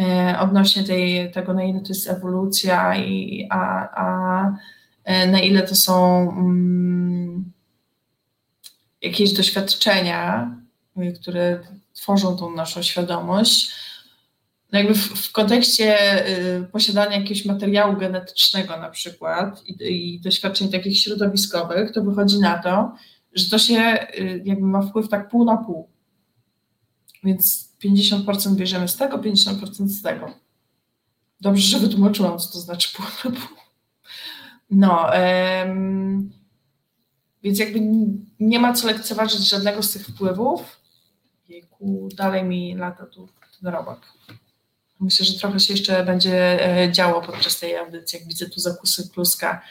e, odnośnie tej, tego, na ile to jest ewolucja i a, a e, na ile to są um, jakieś doświadczenia, które tworzą tą naszą świadomość, no jakby w, w kontekście y, posiadania jakiegoś materiału genetycznego na przykład i, i, doświadczeń takich środowiskowych, to wychodzi na to, że to się y, jakby ma wpływ tak pół na pół. Więc 50% bierzemy z tego, 50% z tego. Dobrze, że wytłumaczyłam, co to znaczy pół na pół. No, więc jakby nie ma co lekceważyć żadnego z tych wpływów. Jejku, dalej mi lata tu ten robak. Myślę, że trochę się jeszcze będzie e, działo podczas tej audycji. Jak widzę tu zakusy kluska,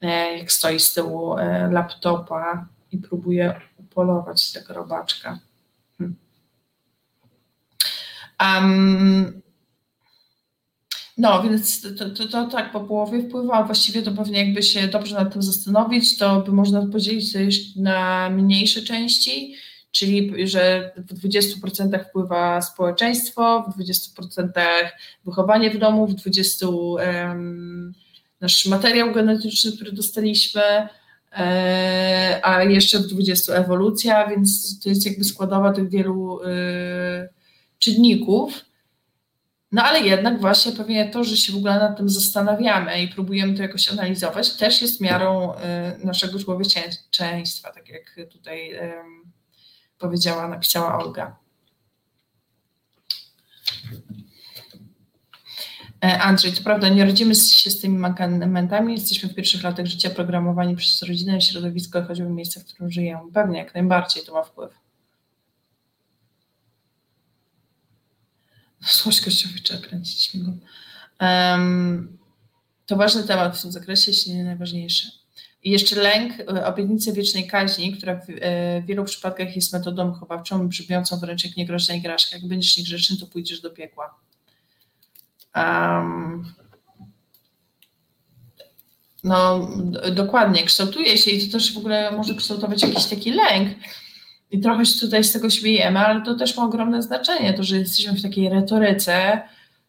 e, jak stoi z tyłu e, laptopa i próbuje upolować tego robaczka. Hmm. Um, no, więc to, to, to, tak po połowie wpływa, właściwie to pewnie jakby się dobrze nad tym zastanowić, to by można podzielić to jeszcze na mniejsze części, czyli że w 20% wpływa społeczeństwo, w 20% wychowanie w domu, w 20% um, nasz materiał genetyczny, który dostaliśmy, a jeszcze w 20 ewolucja, więc to jest jakby składowa tych wielu e, czynników. No ale jednak właśnie pewnie to, że się w ogóle nad tym zastanawiamy i próbujemy to jakoś analizować, też jest miarą e, naszego człowieczeństwa, tak jak tutaj powiedziała, napisała Olga. E, Andrzej, to prawda, nie rodzimy się z tymi mankamentami, jesteśmy w pierwszych latach życia programowani przez rodzinę, środowisko, choćby miejsce, w którym żyjemy. Pewnie, jak najbardziej to ma wpływ. Złość Kościołowicza kręcić śmigło. Um, to ważny temat w tym zakresie, jeśli nie najważniejszy. I jeszcze lęk, e, obietnicy wiecznej kaźni, która w, e, w wielu przypadkach jest metodą chowawczą, brzmiącą wręcz jak niegroźna igraszka. Jak będziesz niegrzeczny, to pójdziesz do piekła. Um, no, dokładnie, kształtuje się i to też w ogóle może kształtować jakiś taki lęk. I trochę się tutaj z tego śmiejemy, ale to też ma ogromne znaczenie, to, że jesteśmy w takiej retoryce,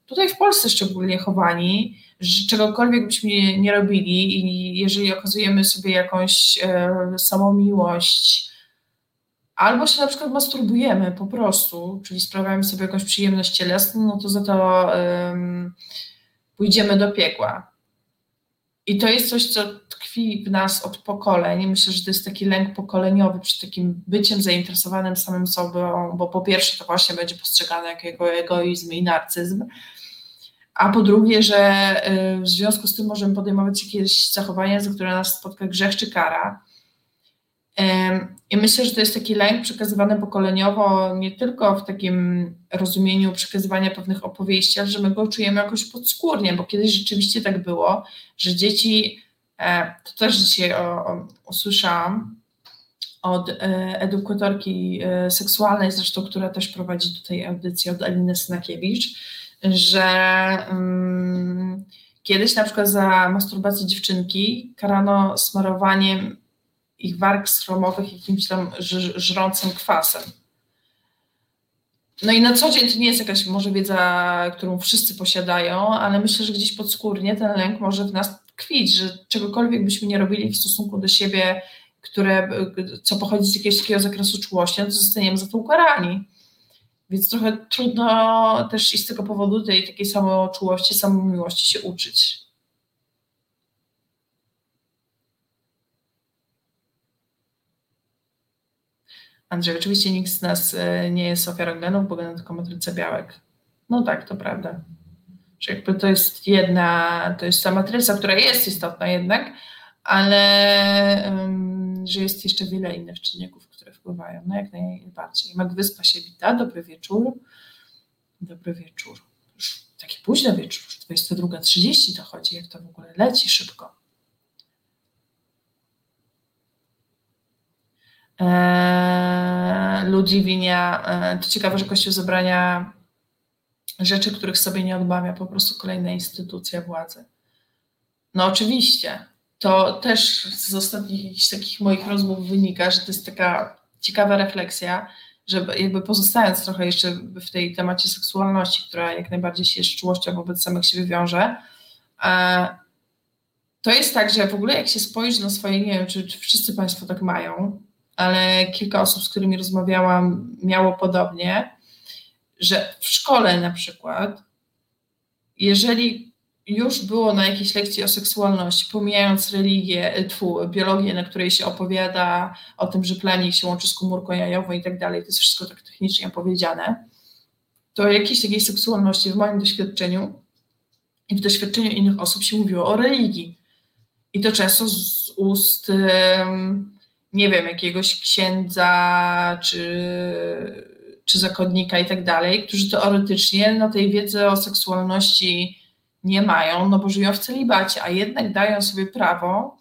tutaj w Polsce szczególnie chowani, że czegokolwiek byśmy nie robili i jeżeli okazujemy sobie jakąś e, samomiłość, albo się na przykład masturbujemy po prostu, czyli sprawiamy sobie jakąś przyjemność cielesną, no to za to um, pójdziemy do piekła. I to jest coś, co tkwi w nas od pokoleń. Myślę, że to jest taki lęk pokoleniowy przed takim byciem zainteresowanym samym sobą, bo po pierwsze to właśnie będzie postrzegane jako egoizm i narcyzm, a po drugie, że y, w związku z tym możemy podejmować jakieś zachowania, za które nas spotka grzech czy kara. I myślę, że to jest taki lęk przekazywany pokoleniowo, nie tylko w takim rozumieniu przekazywania pewnych opowieści, ale że my go czujemy jakoś podskórnie, bo kiedyś rzeczywiście tak było, że dzieci, e, to też dzisiaj o, o, usłyszałam od e, edukatorki e, seksualnej, zresztą, która też prowadzi tutaj audycję od Aliny Synakiewicz, że um, kiedyś na przykład za masturbację dziewczynki karano smarowaniem ich warg stromowych jakimś tam żrącym kwasem. no i na co dzień to nie jest jakaś może wiedza, którą wszyscy posiadają, ale myślę, że gdzieś podskórnie ten lęk może w nas tkwić, że czegokolwiek byśmy nie robili w stosunku do siebie, które, co pochodzi z jakiegoś takiego zakresu czułości, no to zostaniemy za to ukarani. Więc trochę trudno też i z tego powodu tej takiej samoczułości, samomiłości się uczyć. Andrzej, oczywiście nikt z nas e, nie jest ofiarą genów, bo geny tylko matryce białek. No tak, to prawda. Że jakby to jest jedna, to jest ta matryca, która jest istotna jednak, ale um, że jest jeszcze wiele innych czynników, które wpływają. No jak najbardziej. Mak Wyspa się wita, dobry wieczór. Dobry wieczór. Już taki późny wieczór, już 22.30 to chodzi, jak to w ogóle leci szybko. Eee, Ludwinia, eee, to ciekawe, że Kościół zabrania rzeczy, których sobie nie odmawia po prostu kolejna instytucja władzy. No oczywiście, to też z ostatnich jakichś takich moich rozmów wynika, że to jest taka ciekawa refleksja, że jakby pozostając trochę jeszcze w tej temacie seksualności, która jak najbardziej się z czułością wobec samych siebie wiąże, eee, to jest tak, że w ogóle jak się spojrzy na swoje, nie wiem, czy, czy wszyscy Państwo tak mają, ale kilka osób, z którymi rozmawiałam, miało podobnie, że w szkole na przykład, jeżeli już było na jakiejś lekcji o seksualności, pomijając religię, tfu, biologię, na której się opowiada o tym, że planik się łączy z komórką jajową i tak dalej, to jest wszystko tak technicznie opowiedziane, to jakiejś takiej seksualności w moim doświadczeniu i w doświadczeniu innych osób się mówiło o religii. I to często z ust nie wiem, jakiegoś księdza czy, czy zakonnika i tak dalej, którzy teoretycznie no, tej wiedzy o seksualności nie mają, no bo żyją w celibacie, a jednak dają sobie prawo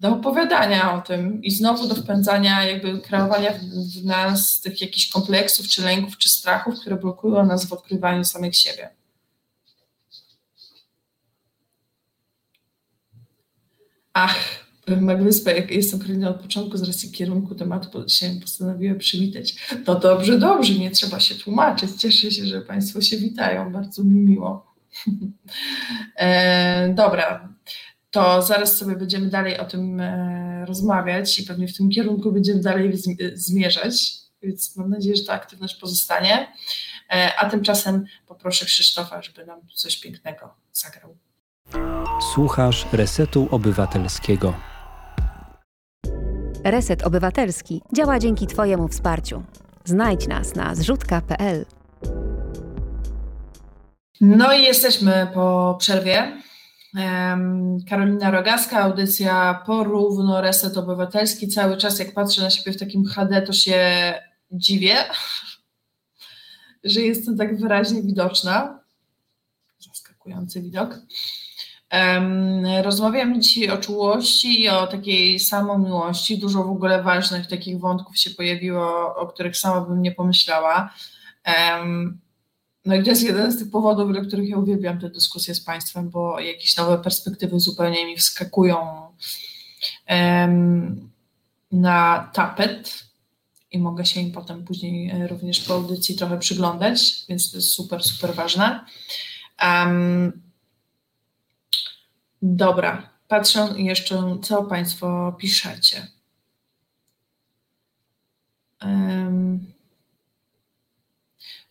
do opowiadania o tym i znowu do wpędzania, jakby kreowania w nas tych jakichś kompleksów, czy lęków, czy strachów, które blokują nas w odkrywaniu samych siebie. Ach, Magwyspę, jak jestem Karolina od początku, z racji kierunku tematu się postanowiłem przywitać. To dobrze, dobrze, nie trzeba się tłumaczyć. Cieszę się, że Państwo się witają, bardzo mi miło. <laughs> e, dobra, to zaraz sobie będziemy dalej o tym e, rozmawiać i pewnie w tym kierunku będziemy dalej zmierzać, więc mam nadzieję, że ta aktywność pozostanie. E, a tymczasem poproszę Krzysztofa, żeby nam coś pięknego zagrał. Słuchasz Resetu Obywatelskiego. Reset Obywatelski działa dzięki Twojemu wsparciu. Znajdź nas na zrzutka.pl. No i jesteśmy po przerwie. Karolina Rogaska, audycja porówno Reset Obywatelski. Cały czas jak patrzę na siebie w takim HD, to się dziwię, <laughs> że jestem tak wyraźnie widoczna. Zaskakujący widok. Rozmawiamy dzisiaj o czułości i o takiej samomiłości. Dużo w ogóle ważnych takich wątków się pojawiło, o których sama bym nie pomyślała. No i to jest jeden z tych powodów, dla których ja uwielbiam tę dyskusję z Państwem, bo jakieś nowe perspektywy zupełnie mi wskakują na tapet i mogę się im potem później e, również po audycji trochę przyglądać, więc to jest super, super ważne. Dobra, patrzę jeszcze, co Państwo piszecie. Um,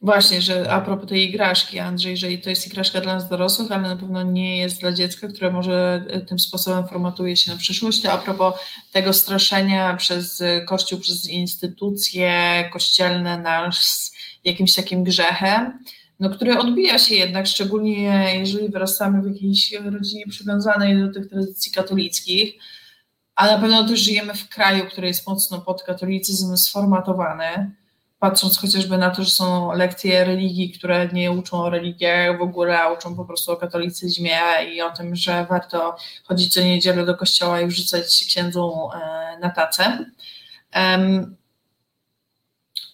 właśnie, że a propos tej igraszki, Andrzej, że to jest igraszka dla nas dorosłych, ale na pewno nie jest dla dziecka, które może e, tym sposobem formatuje się na przyszłość. To a propos tego straszenia przez Kościół, przez instytucje kościelne nas jakimś takim grzechem no, które odbija się jednak, szczególnie jeżeli wyrastamy w jakiejś rodzinie przywiązanej do tych tradycji katolickich, a na pewno też żyjemy w kraju, który jest mocno pod katolicyzm sformatowany, patrząc chociażby na to, że są lekcje religii, które nie uczą o religiach w ogóle, a uczą po prostu o katolicyzmie i o tym, że warto chodzić co niedzielę do kościoła i wrzucać księdzu e, na tacę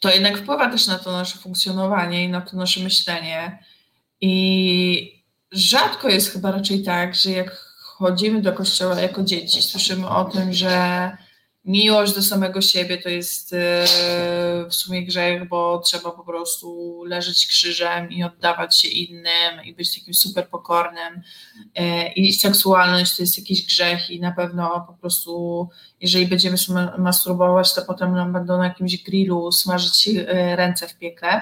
to jednak wpływa też na to nasze funkcjonowanie i na to nasze myślenie. I rzadko jest chyba raczej tak, że jak chodzimy do kościoła jako dzieci, słyszymy o tym, że miłość do samego siebie to jest e, w sumie grzech, bo trzeba po prostu leżeć krzyżem i oddawać się innym i być takim super pokornym. E, I seksualność to jest jakiś grzech i na pewno po prostu, jeżeli będziemy masturbować, to potem nam będą na jakimś grillu smażyć e, ręce w piekle.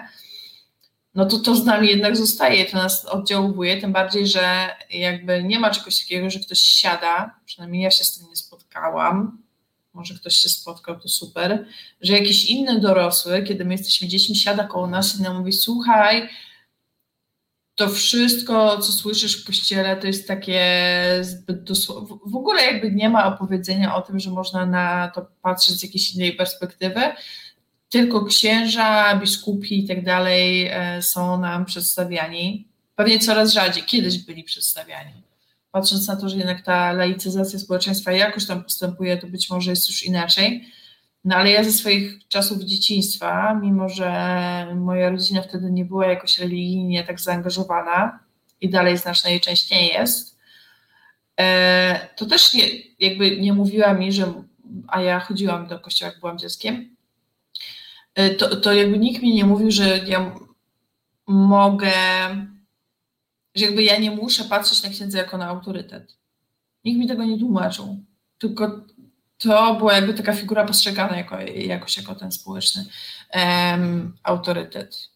No to to z nami jednak zostaje, to nas oddziałuje, tym bardziej, że jakby nie ma czegoś takiego, że ktoś siada, przynajmniej ja się z tym nie spotkałam, może ktoś się spotkał, to super, że jakiś inny dorosły, kiedy my jesteśmy dziećmi, siada koło nas i nam mówi, słuchaj, to wszystko, co słyszysz w kościele, to jest takie zbyt dosłowne. W ogóle jakby nie ma opowiedzenia o tym, że można na to patrzeć z jakiejś innej perspektywy, tylko księża, biskupi i tak dalej e, są nam przedstawiani. Pewnie coraz rzadziej, kiedyś byli przedstawiani patrząc na to, że jednak ta laicyzacja społeczeństwa jakoś tam postępuje, to być może jest już inaczej. No ale ja ze swoich czasów dzieciństwa, mimo że moja rodzina wtedy nie była jakoś religijnie tak zaangażowana i dalej znacznie nie jest, e, to też nie, jakby nie mówiła mi, że, a ja chodziłam do kościoła, jak byłam dzieckiem, e, to, to jakby nikt mi nie mówił, że ja mogę że jakby ja nie muszę patrzeć na księdza jako na autorytet. Nikt mi tego nie tłumaczył. Tylko to była jakby taka figura postrzegana jako, jakoś jako ten społeczny um, autorytet.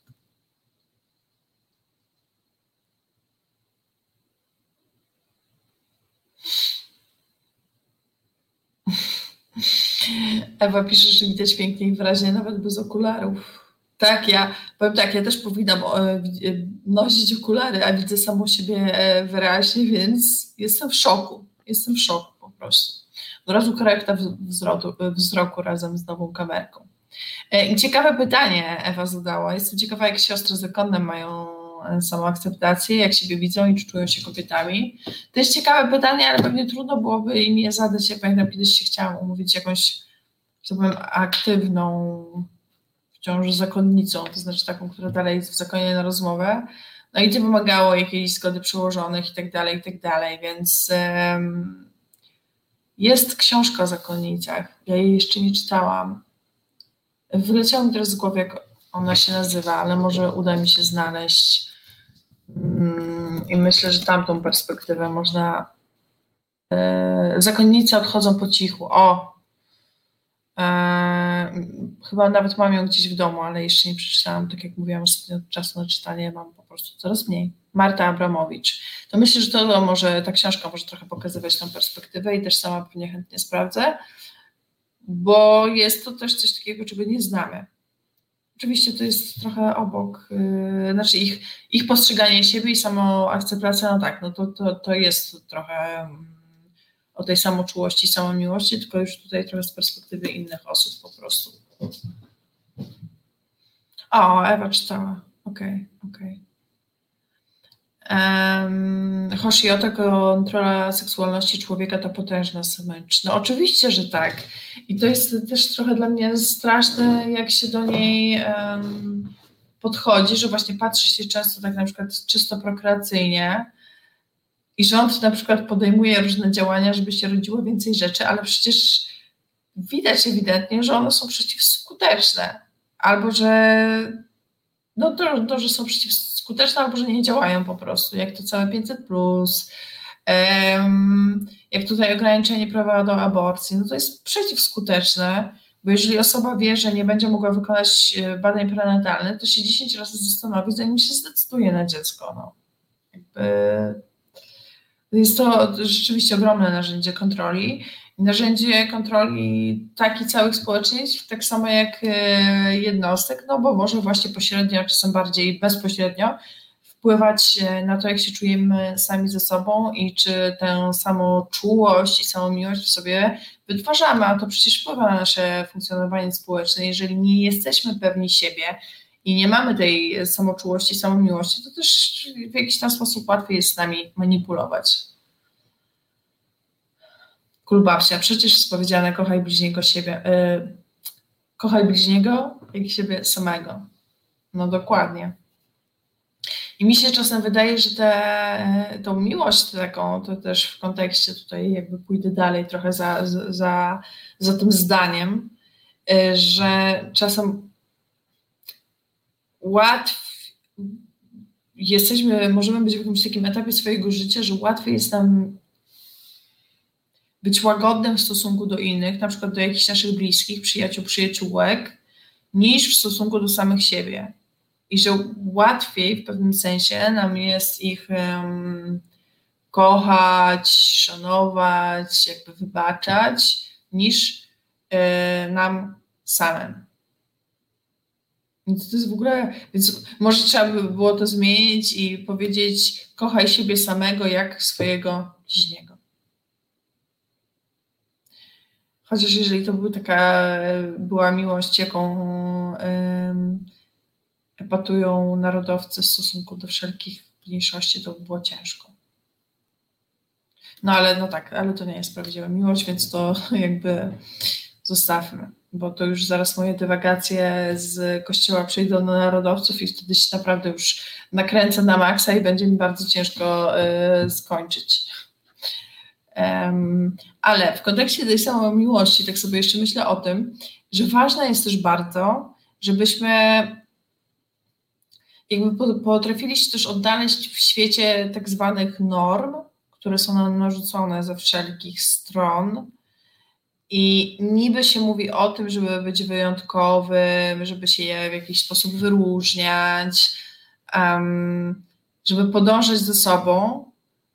Ewa pisze, że widać pięknie i wyraźnie nawet bez okularów. Tak, ja powiem tak, ja też powinnam e, nosić okulary, a widzę samą siebie e, wyraźnie, więc jestem w szoku. Jestem w szoku po prostu. Od razu korekta wzroku, wzroku razem z nową kamerką. E, I ciekawe pytanie Ewa zadała. Jestem ciekawa, jak siostry zakonne mają samoakceptację, jak siebie widzą i czy czują się kobietami. To jest ciekawe pytanie, ale pewnie trudno byłoby im je zadać. Ja pamiętam, kiedyś się chciałam umówić jakąś, że powiem, aktywną wciąż zakonnicą, to znaczy taką, która dalej jest w zakonie na rozmowę. No i to wymagało jakiejś zgody przełożonych i tak dalej, i tak dalej, więc um, jest książka o zakonnicach. Ja jej jeszcze nie czytałam. Wyleciało mi teraz z głowy, jak ona się nazywa, ale może uda mi się znaleźć. Um, I myślę, że tamtą perspektywę można. E, zakonnice odchodzą po cichu. O, chyba nawet mam ją gdzieś w domu, ale jeszcze nie przeczytałam. Tak jak mówiłam, ostatnio czasu na czytanie mam po prostu coraz mniej. Marta Abramowicz. To myślę, że to może ta książka może trochę pokazywać tą perspektywę i też sama pewnie chętnie sprawdzę, bo jest to też coś takiego, czego nie znamy. Oczywiście to jest trochę obok, yy, znaczy ich, ich postrzeganie siebie i samoakceptacja, no tak, no to, to, to jest trochę o tej samoczułości, samomiłości, tylko już tutaj trochę z perspektywy innych osób po prostu. O, Ewa czytała. Okej, okay, okej. Okay. Um, Hoshioto, kontrola seksualności człowieka to potężna smycz. No oczywiście, że tak. I to jest też trochę dla mnie straszne, jak się do niej um, podchodzi, że właśnie patrzy się często tak na przykład czysto prokreacyjnie, i rząd na przykład podejmuje różne działania, żeby się rodziło więcej rzeczy, ale przecież widać ewidentnie, że one są przeciwskuteczne, albo że no to, to że są przeciwskuteczne, albo że nie działają po prostu, jak to całe 500 plus, um, jak tutaj ograniczenie prawa do aborcji, no to jest przeciwskuteczne, bo jeżeli osoba wie, że nie będzie mogła wykonać e, badań prenatalnych, to się 10 razy zastanowi, zanim się zdecyduje na dziecko. No. Jakby jest to rzeczywiście ogromne narzędzie kontroli. Narzędzie kontroli takich całych społeczeństw, tak samo jak e, jednostek, no bo może właśnie pośrednio, czasem bardziej bezpośrednio wpływać e, na to, jak się czujemy sami ze sobą i czy tę samą czułość i samą miłość w sobie wytwarzamy, a to przecież wpływa na nasze funkcjonowanie społeczne. Jeżeli nie jesteśmy pewni siebie, i nie mamy tej samoczułości, samomiłości, to też w jakiś tam sposób łatwiej jest z nami manipulować. Kulbabcia, przecież spowiedziane kochaj bliźniego siebie. Yy, kochaj bliźniego jak siebie samego. No dokładnie. I mi się czasem wydaje, że te, tą miłość taką, to też w kontekście tutaj jakby pójdę dalej trochę za, za, za tym zdaniem, y, że czasem łatw jesteśmy, możemy być w jakimś takim etapie swojego życia, że łatwiej jest nam być łagodnym w stosunku do innych, na przykład do jakichś naszych bliskich, przyjaciół, przyjaciółek, niż w stosunku do samych siebie. I że łatwiej w pewnym sensie nam jest ich um, kochać, szanować, jakby wybaczać, niż y, nam samym. Więc to jest w ogóle, więc może trzeba by było to zmienić i powiedzieć, kochaj siebie samego jak swojego bliźniego. Chociaż jeżeli to była taka była miłość, jaką um, epatują narodowcy w stosunku do wszelkich mniejszości, to by było ciężko. No ale no tak, ale to nie jest prawdziwa miłość, więc to <laughs> jakby zostawmy, bo to już zaraz moje dywagacje z kościoła przejdą do narodowców i wtedy się naprawdę już nakręcę na maksa i będzie mi bardzo ciężko y, skończyć. Ale w kontekście tej samej miłości, tak sobie jeszcze myślę o tym, że ważne jest też bardzo, żebyśmy jakby potrafili się też odnaleźć w świecie tak zwanych norm, które są nam narzucone ze wszelkich stron. I niby się mówi o tym, żeby być wyjątkowym, żeby się w jakiś sposób wyróżniać, um, żeby podążać ze sobą,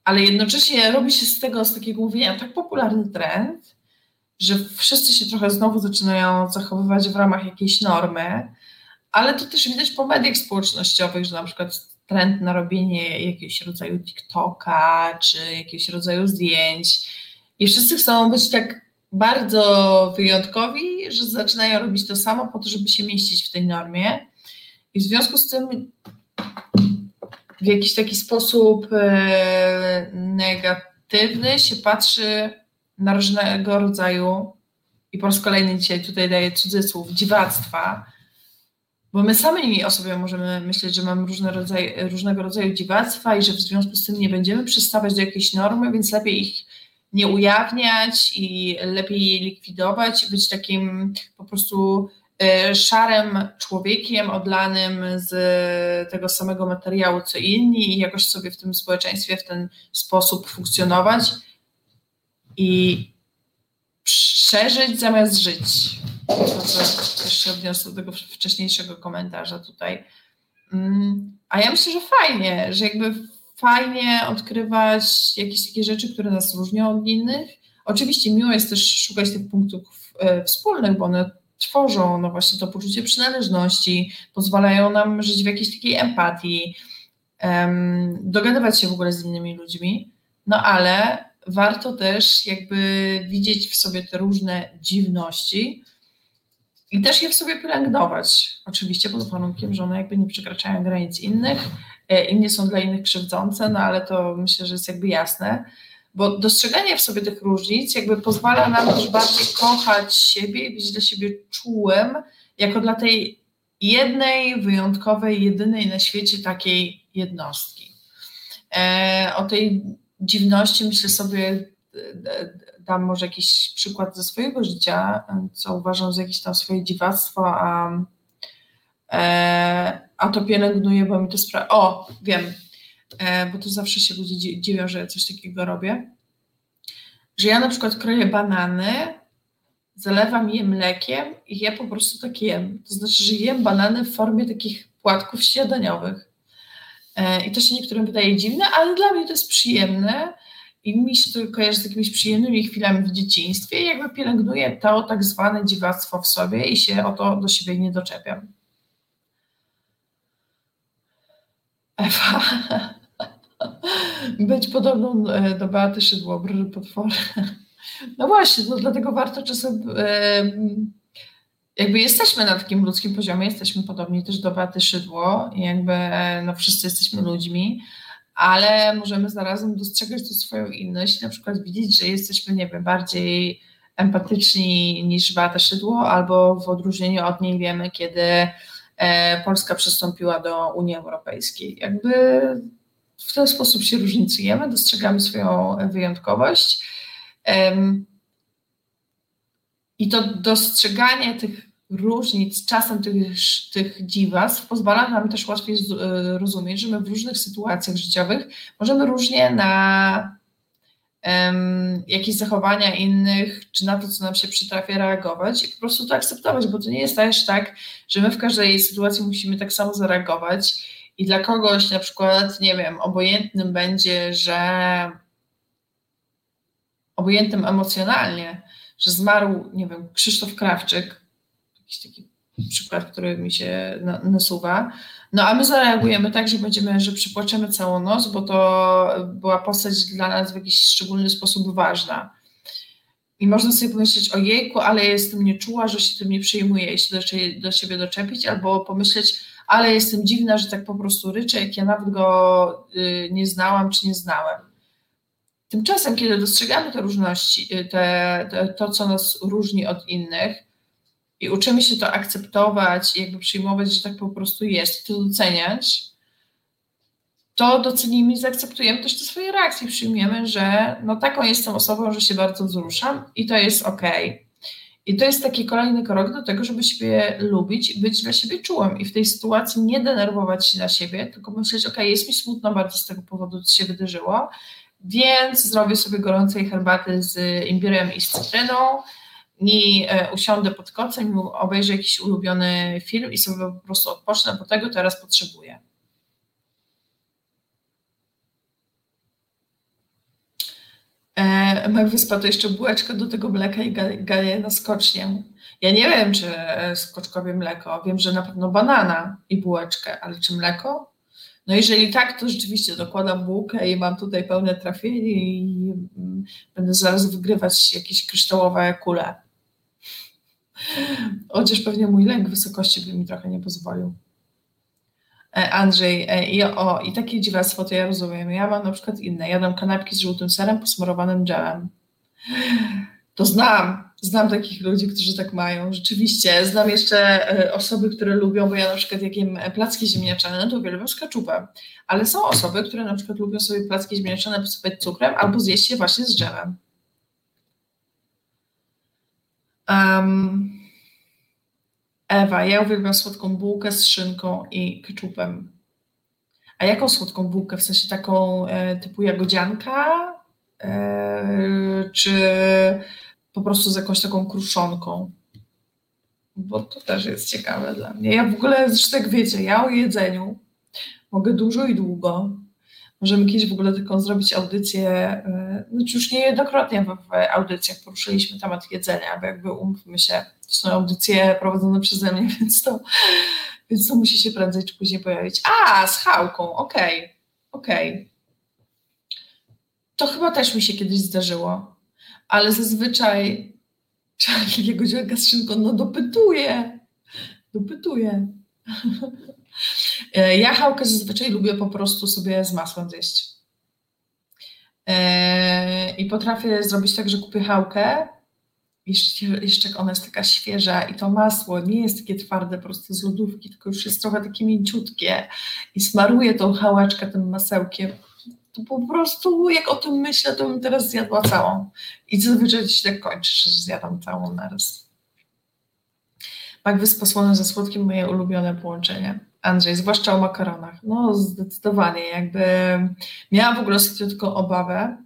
ale jednocześnie robi się z tego, z takiego mówienia tak popularny trend, że wszyscy się trochę znowu zaczynają zachowywać w ramach jakiejś normy, ale to też widać po mediach społecznościowych, że na przykład trend na robienie jakiegoś rodzaju TikToka czy jakiegoś rodzaju zdjęć i wszyscy chcą być tak bardzo wyjątkowi, że zaczynają robić to samo po to, żeby się mieścić w tej normie. I w związku z tym w jakiś taki sposób e, negatywny się patrzy na różnego rodzaju, i po raz kolejny dzisiaj tutaj daję cudzysłów, dziwactwa, bo my sami o sobie możemy myśleć, że mamy różne rodzaje, różnego rodzaju dziwactwa i że w związku z tym nie będziemy przystawać do jakiejś normy, więc lepiej ich nie ujawniać i lepiej je likwidować, być takim po prostu e, szarym człowiekiem odlanym z tego samego materiału co inni i jakoś sobie w tym społeczeństwie w ten sposób funkcjonować i przeżyć zamiast żyć. Jeszcze odniosę do tego wcześniejszego komentarza tutaj. Mm, a ja myślę, że fajnie, że jakby fajnie odkrywać jakieś takie rzeczy, które nas różnią od innych. Oczywiście miło jest też szukać tych punktów e, wspólnych, bo one tworzą no właśnie to poczucie przynależności, pozwalają nam żyć w jakiejś takiej empatii, um, dogadywać się w ogóle z innymi ludźmi, no ale warto też jakby widzieć w sobie te różne dziwności i też je w sobie pielęgnować. Oczywiście pod warunkiem, że one jakby nie przekraczają granic innych e, i nie są dla innych krzywdzące, no ale to myślę, że jest jakby jasne. Bo dostrzeganie w sobie tych różnic jakby pozwala nam też bardziej kochać siebie i być dla siebie czułym, jako dla tej jednej, wyjątkowej, jedynej na świecie takiej jednostki. E, o tej dziwności myślę sobie, dam może jakiś przykład ze swojego życia, co uważam za jakieś tam swoje dziwactwo, a, e, a to pielęgnuję, bo mi to sprawia. O, wiem, e, bo to zawsze się ludzie dziwią, że coś takiego robię. Że ja na przykład kroję banany, zalewam je mlekiem i je po prostu tak jem. To znaczy, że jem banany w formie takich płatków śniadaniowych. E, I to się niektórym wydaje dziwne, ale dla mnie to jest przyjemne i mi się to kojarzy z jakimiś przyjemnymi chwilami w dzieciństwie i jakby pielęgnuję to tak zwane dziwactwo w sobie i się o to do siebie nie doczepiam. Ewa. Być podobną e, do Beaty Szydło, brry potwory. No właśnie, to dlatego warto czasem jakby jesteśmy na takim ludzkim poziomie, jesteśmy podobni też do Beaty Szydło jakby no wszyscy jesteśmy ludźmi, ale możemy zarazem dostrzegać tu swoją inność, na przykład widzieć, że jesteśmy, nie wiem, bardziej empatyczni niż Beata Szydło, albo w odróżnieniu od niej wiemy, kiedy e, Polska przystąpiła do Unii Europejskiej. Jakby w ten sposób się różnicujemy, dostrzegamy swoją wyjątkowość. I to dostrzeganie tych różnic, czasem tych, tych dziwactw pozwala nam też łatwiej rozumieć, że my w różnych sytuacjach życiowych możemy różnie na um, jakieś zachowania innych, czy na to, co nam się przytrafia, reagować i po prostu to akceptować, bo to nie jest też tak, że my w każdej sytuacji musimy tak samo zareagować i dla kogoś na przykład, nie wiem, obojętnym będzie, że obojętnym emocjonalnie, że zmarł, nie wiem, Krzysztof Krawczyk, jakiś taki przykład, który mi się nasuwa, no a my zareagujemy tak, że będziemy, że przypłaczemy całą noc, bo to była postać dla nas w jakiś szczególny sposób ważna. I można sobie pomyśleć, o jejku, ale jestem nieczuła, że się tym nie przejmuję i się do, do siebie doczepić, albo pomyśleć, ale jestem dziwna, że tak po prostu ryczę, jak ja nawet go y, nie znałam czy nie znałem. Tymczasem, kiedy dostrzegamy te różności, y, te, te, to, co nas różni od innych i uczymy się to akceptować i jakby przyjmować, że tak po prostu jest, to doceniać, to docenimy i zaakceptujemy też te swoje reakcje. Przyjmiemy, że no taką jestem osobą, że się bardzo wzruszam i to jest ok. I to jest taki kolejny krok do tego, żeby siebie lubić być dla siebie czułym i w tej sytuacji nie denerwować się na siebie, tylko myśleć, ok, jest mi smutno bardzo z tego powodu, co się wydarzyło, więc zrobię sobie gorącej herbaty z imbirem i z cytryną i e, usiądę pod kocem i obejrzę jakiś ulubiony film i sobie po prostu odpocznę, bo tego teraz potrzebuję. E, Wyspa to jeszcze bułeczka do tego mleka i gaję na skocznię. Ja nie wiem, czy skoczkowie mleko. Wiem, że na pewno banana i bułeczkę, ale czy mleko? No jeżeli tak, to rzeczywiście dokładam bułkę i mam tutaj pełne trafienie i mm, będę zaraz wygrywać jakieś kryształowe kule. Chociaż pewnie mój lęk wysokości by mi trochę nie pozwolił. E, Andrzej, e, i, o, i takie dziwactwo to ja rozumiem. Ja mam na przykład inne. Jadam kanapki z żółtym serem posmarowanym dżemem. To znam. Znam takich ludzi, którzy tak mają. Rzeczywiście. Znam jeszcze e, osoby, które lubią, bo ja na przykład jak jem placki ziemniaczane, no to uwielbiam z. Ale są osoby, które na przykład lubią sobie placki ziemniaczane posypać cukrem albo zjeść je właśnie z dżemem. Um, Ewa, ja uwielbiam słodką bułkę z szynką i keczupem. A jaką słodką bułkę? W sensie taką e, typu jagodzianka? E, czy po prostu z jakąś taką kruszonką? Bo to też jest ciekawe dla mnie. Ja w ogóle, zresztą jak wiecie, ja o jedzeniu mogę dużo i długo. Możemy kiedyś w ogóle taką zrobić audycję, znaczy już niejednokrotnie w, audycjach poruszyliśmy temat jedzenia, bo jakby umówmy się, to są audycje prowadzone przeze mnie, <laughs> więc to, więc to musi się prędzej czy później pojawić. A, z chałką, okej, okay, okej. Okay. To chyba też mi się kiedyś zdarzyło, ale zazwyczaj trzeba <laughs> takiego dzielka z szynką, no dopytuję, dopytuję. <laughs> E, ja chałkę zazwyczaj lubię po prostu sobie z masłem zjeść. E, I potrafię zrobić tak, że kupię chałkę, jeszcze, jeszcze ona jest taka świeża i to masło nie jest takie twarde po prostu z lodówki, tylko już jest trochę takie mięciutkie i smaruję tą chałeczkę tym masełkiem. To po prostu jak o tym myślę, to bym teraz zjadła całą. I zazwyczaj się tak kończy, że zjadam całą naraz. Magwys posłony ze słodkim moje ulubione połączenie. Andrzej, zwłaszcza o makaronach. No zdecydowanie, jakby miałam w ogóle tylko obawę,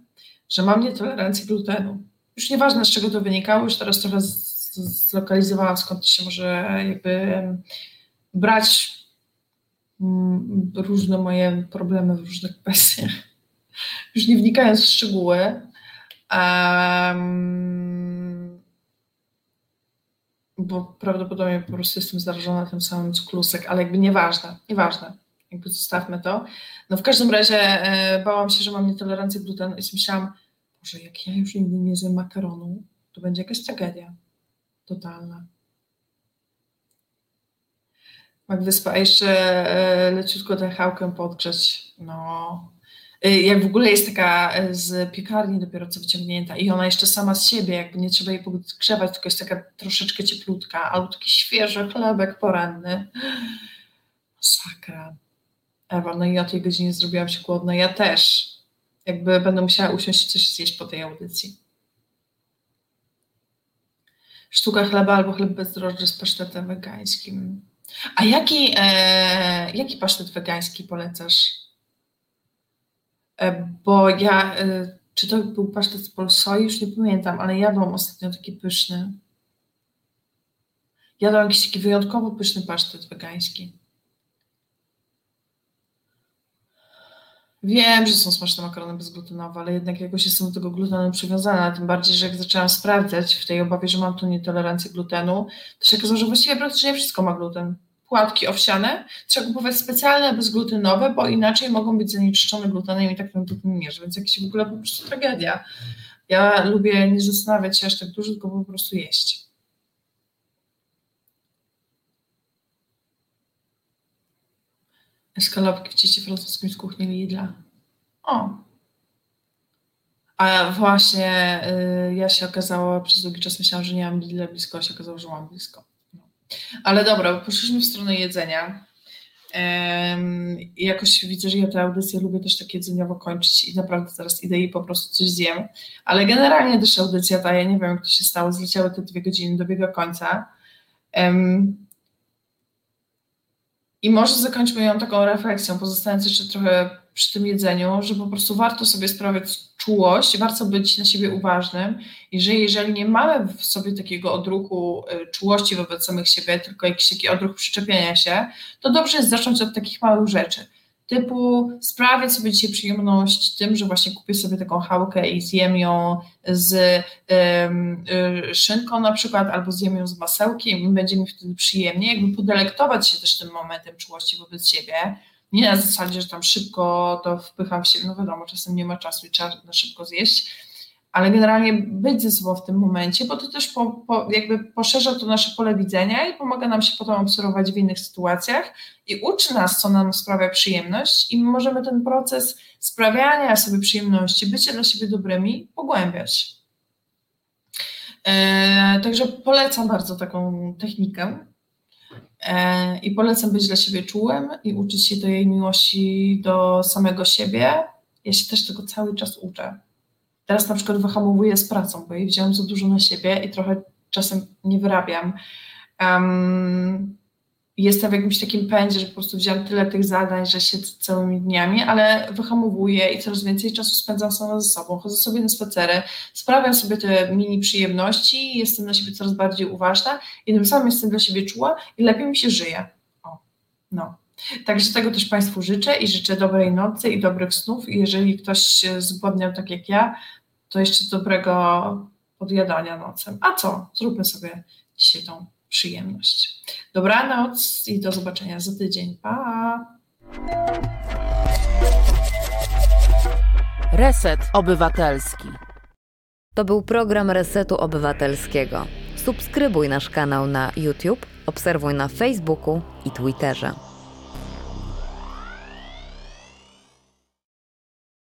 że mam nietolerancję glutenu. Już nieważne z czego to wynikało, już teraz trochę zlokalizowałam skąd się może jakby brać mm, różne moje problemy w różnych <laughs> kwestiach. Już nie wnikając w szczegóły. Um, bo prawdopodobnie po prostu jestem zarażona tym samym co klusek, ale jakby nieważne, nieważne, jakby zostawmy to. No w każdym razie e, bałam się, że mam nietolerancję glutenu i myślałam, że jak ja już nigdy nie zjem makaronu, to będzie jakaś tragedia totalna. Magdyspa, a jeszcze e, leciutko tę chałkę podgrzeć, no. Y, jak w ogóle jest taka y, z piekarni dopiero co wyciągnięta i ona jeszcze sama z siebie, jakby nie trzeba jej podgrzewać, tylko jest taka troszeczkę cieplutka, albo taki świeży chlebek poranny. Sakra. Ewa, no i o tej godzinie zrobiłam się głodna. Ja też. Jakby będę musiała usiąść i coś zjeść po tej audycji. Sztuka chleba albo chleb bezdrożny z pasztetem wegańskim. A jaki, e, jaki pasztet wegański polecasz? E, bo ja, e, czy to był pasztet z polsoi, już nie pamiętam, ale jadłam ostatnio taki pyszny. Jadłam jakiś taki wyjątkowo pyszny pasztet wegański. Wiem, że są smaczne makarony bezglutenowe, ale jednak jakoś jestem do tego glutenu przywiązana, tym bardziej, że jak zaczęłam sprawdzać w tej obawie, że mam tu nietolerancję glutenu, to się okazało, że właściwie praktycznie wszystko ma gluten. Płatki owsiane trzeba kupować specjalne, bezglutenowe, bo inaczej mogą być zanieczyszczone glutenem i tak ten gluten mierzy, więc jakieś w ogóle po prostu tragedia. Ja lubię nie zastanawiać się aż tak dużo, tylko po prostu jeść. Eskalopki w cieście francuskim z kuchni Lidla. O. A właśnie y, ja się okazało, przez długi czas myślałam, że nie mam Lidla blisko, a się okazało, że mam blisko. Ale dobra, poszliśmy w stronę jedzenia. Um, jakoś widzę, że ja tę audycję lubię też tak jedzeniowo kończyć i naprawdę teraz idę i po prostu coś zjem. Ale generalnie też audycja ta, ja nie wiem jak to się stało, zleciały te dwie godziny, dobiega końca. Um, i może zakończmy ją taką refleksją, pozostając jeszcze trochę przy tym jedzeniu, że po prostu warto sobie sprawiać czułość, warto być na siebie uważnym i że jeżeli nie mamy w sobie takiego odruchu y, czułości wobec samych siebie, tylko jakiś taki odruch przyczepienia się, to dobrze jest zacząć od takich małych rzeczy. Typu sprawię sobie dzisiaj przyjemność tym, że właśnie kupię sobie taką chałkę i zjem ją z um, szynką na przykład, albo zjem ją z masełkiem i będzie mi wtedy przyjemnie, jakby podelektować się też tym momentem czułości wobec siebie, nie na zasadzie, że tam szybko to wpycham siebie, no wiadomo, czasem nie ma czasu i trzeba na szybko zjeść, ale generalnie być ze sobą w tym momencie, bo to też po, po, jakby poszerza to nasze pole widzenia i pomaga nam się potem obserwować w innych sytuacjach i uczy nas, co nam sprawia przyjemność i możemy ten proces sprawiania sobie przyjemności, bycia dla siebie dobrymi pogłębiać. E, także polecam bardzo taką technikę i polecam być dla siebie czułym i uczyć się do jej miłości do samego siebie. Ja się też tego cały czas uczę Teraz na przykład wyhamowuję z pracą, bo jej wziąłem za dużo na siebie i trochę czasem nie wyrabiam. Um, jestem w jakimś takim pędzie, że po prostu wziąłem tyle tych zadań, że siedzę całymi dniami, ale wyhamowuję i coraz więcej czasu spędzam sama ze sobą. Chodzę sobie na spacery, sprawiam sobie te mini przyjemności, jestem na siebie coraz bardziej uważna i tym samym jestem dla siebie czuła i lepiej mi się żyje. O, no. Także tego też Państwu życzę i życzę dobrej nocy i dobrych snów. I jeżeli ktoś zgłodniał tak jak ja, to jeszcze dobrego podjadania nocem. A co? Zróbmy sobie dzisiaj tą przyjemność. Dobranoc i do zobaczenia za tydzień. Pa! Reset Obywatelski. To był program Resetu Obywatelskiego. Subskrybuj nasz kanał na YouTube, obserwuj na Facebooku i Twitterze.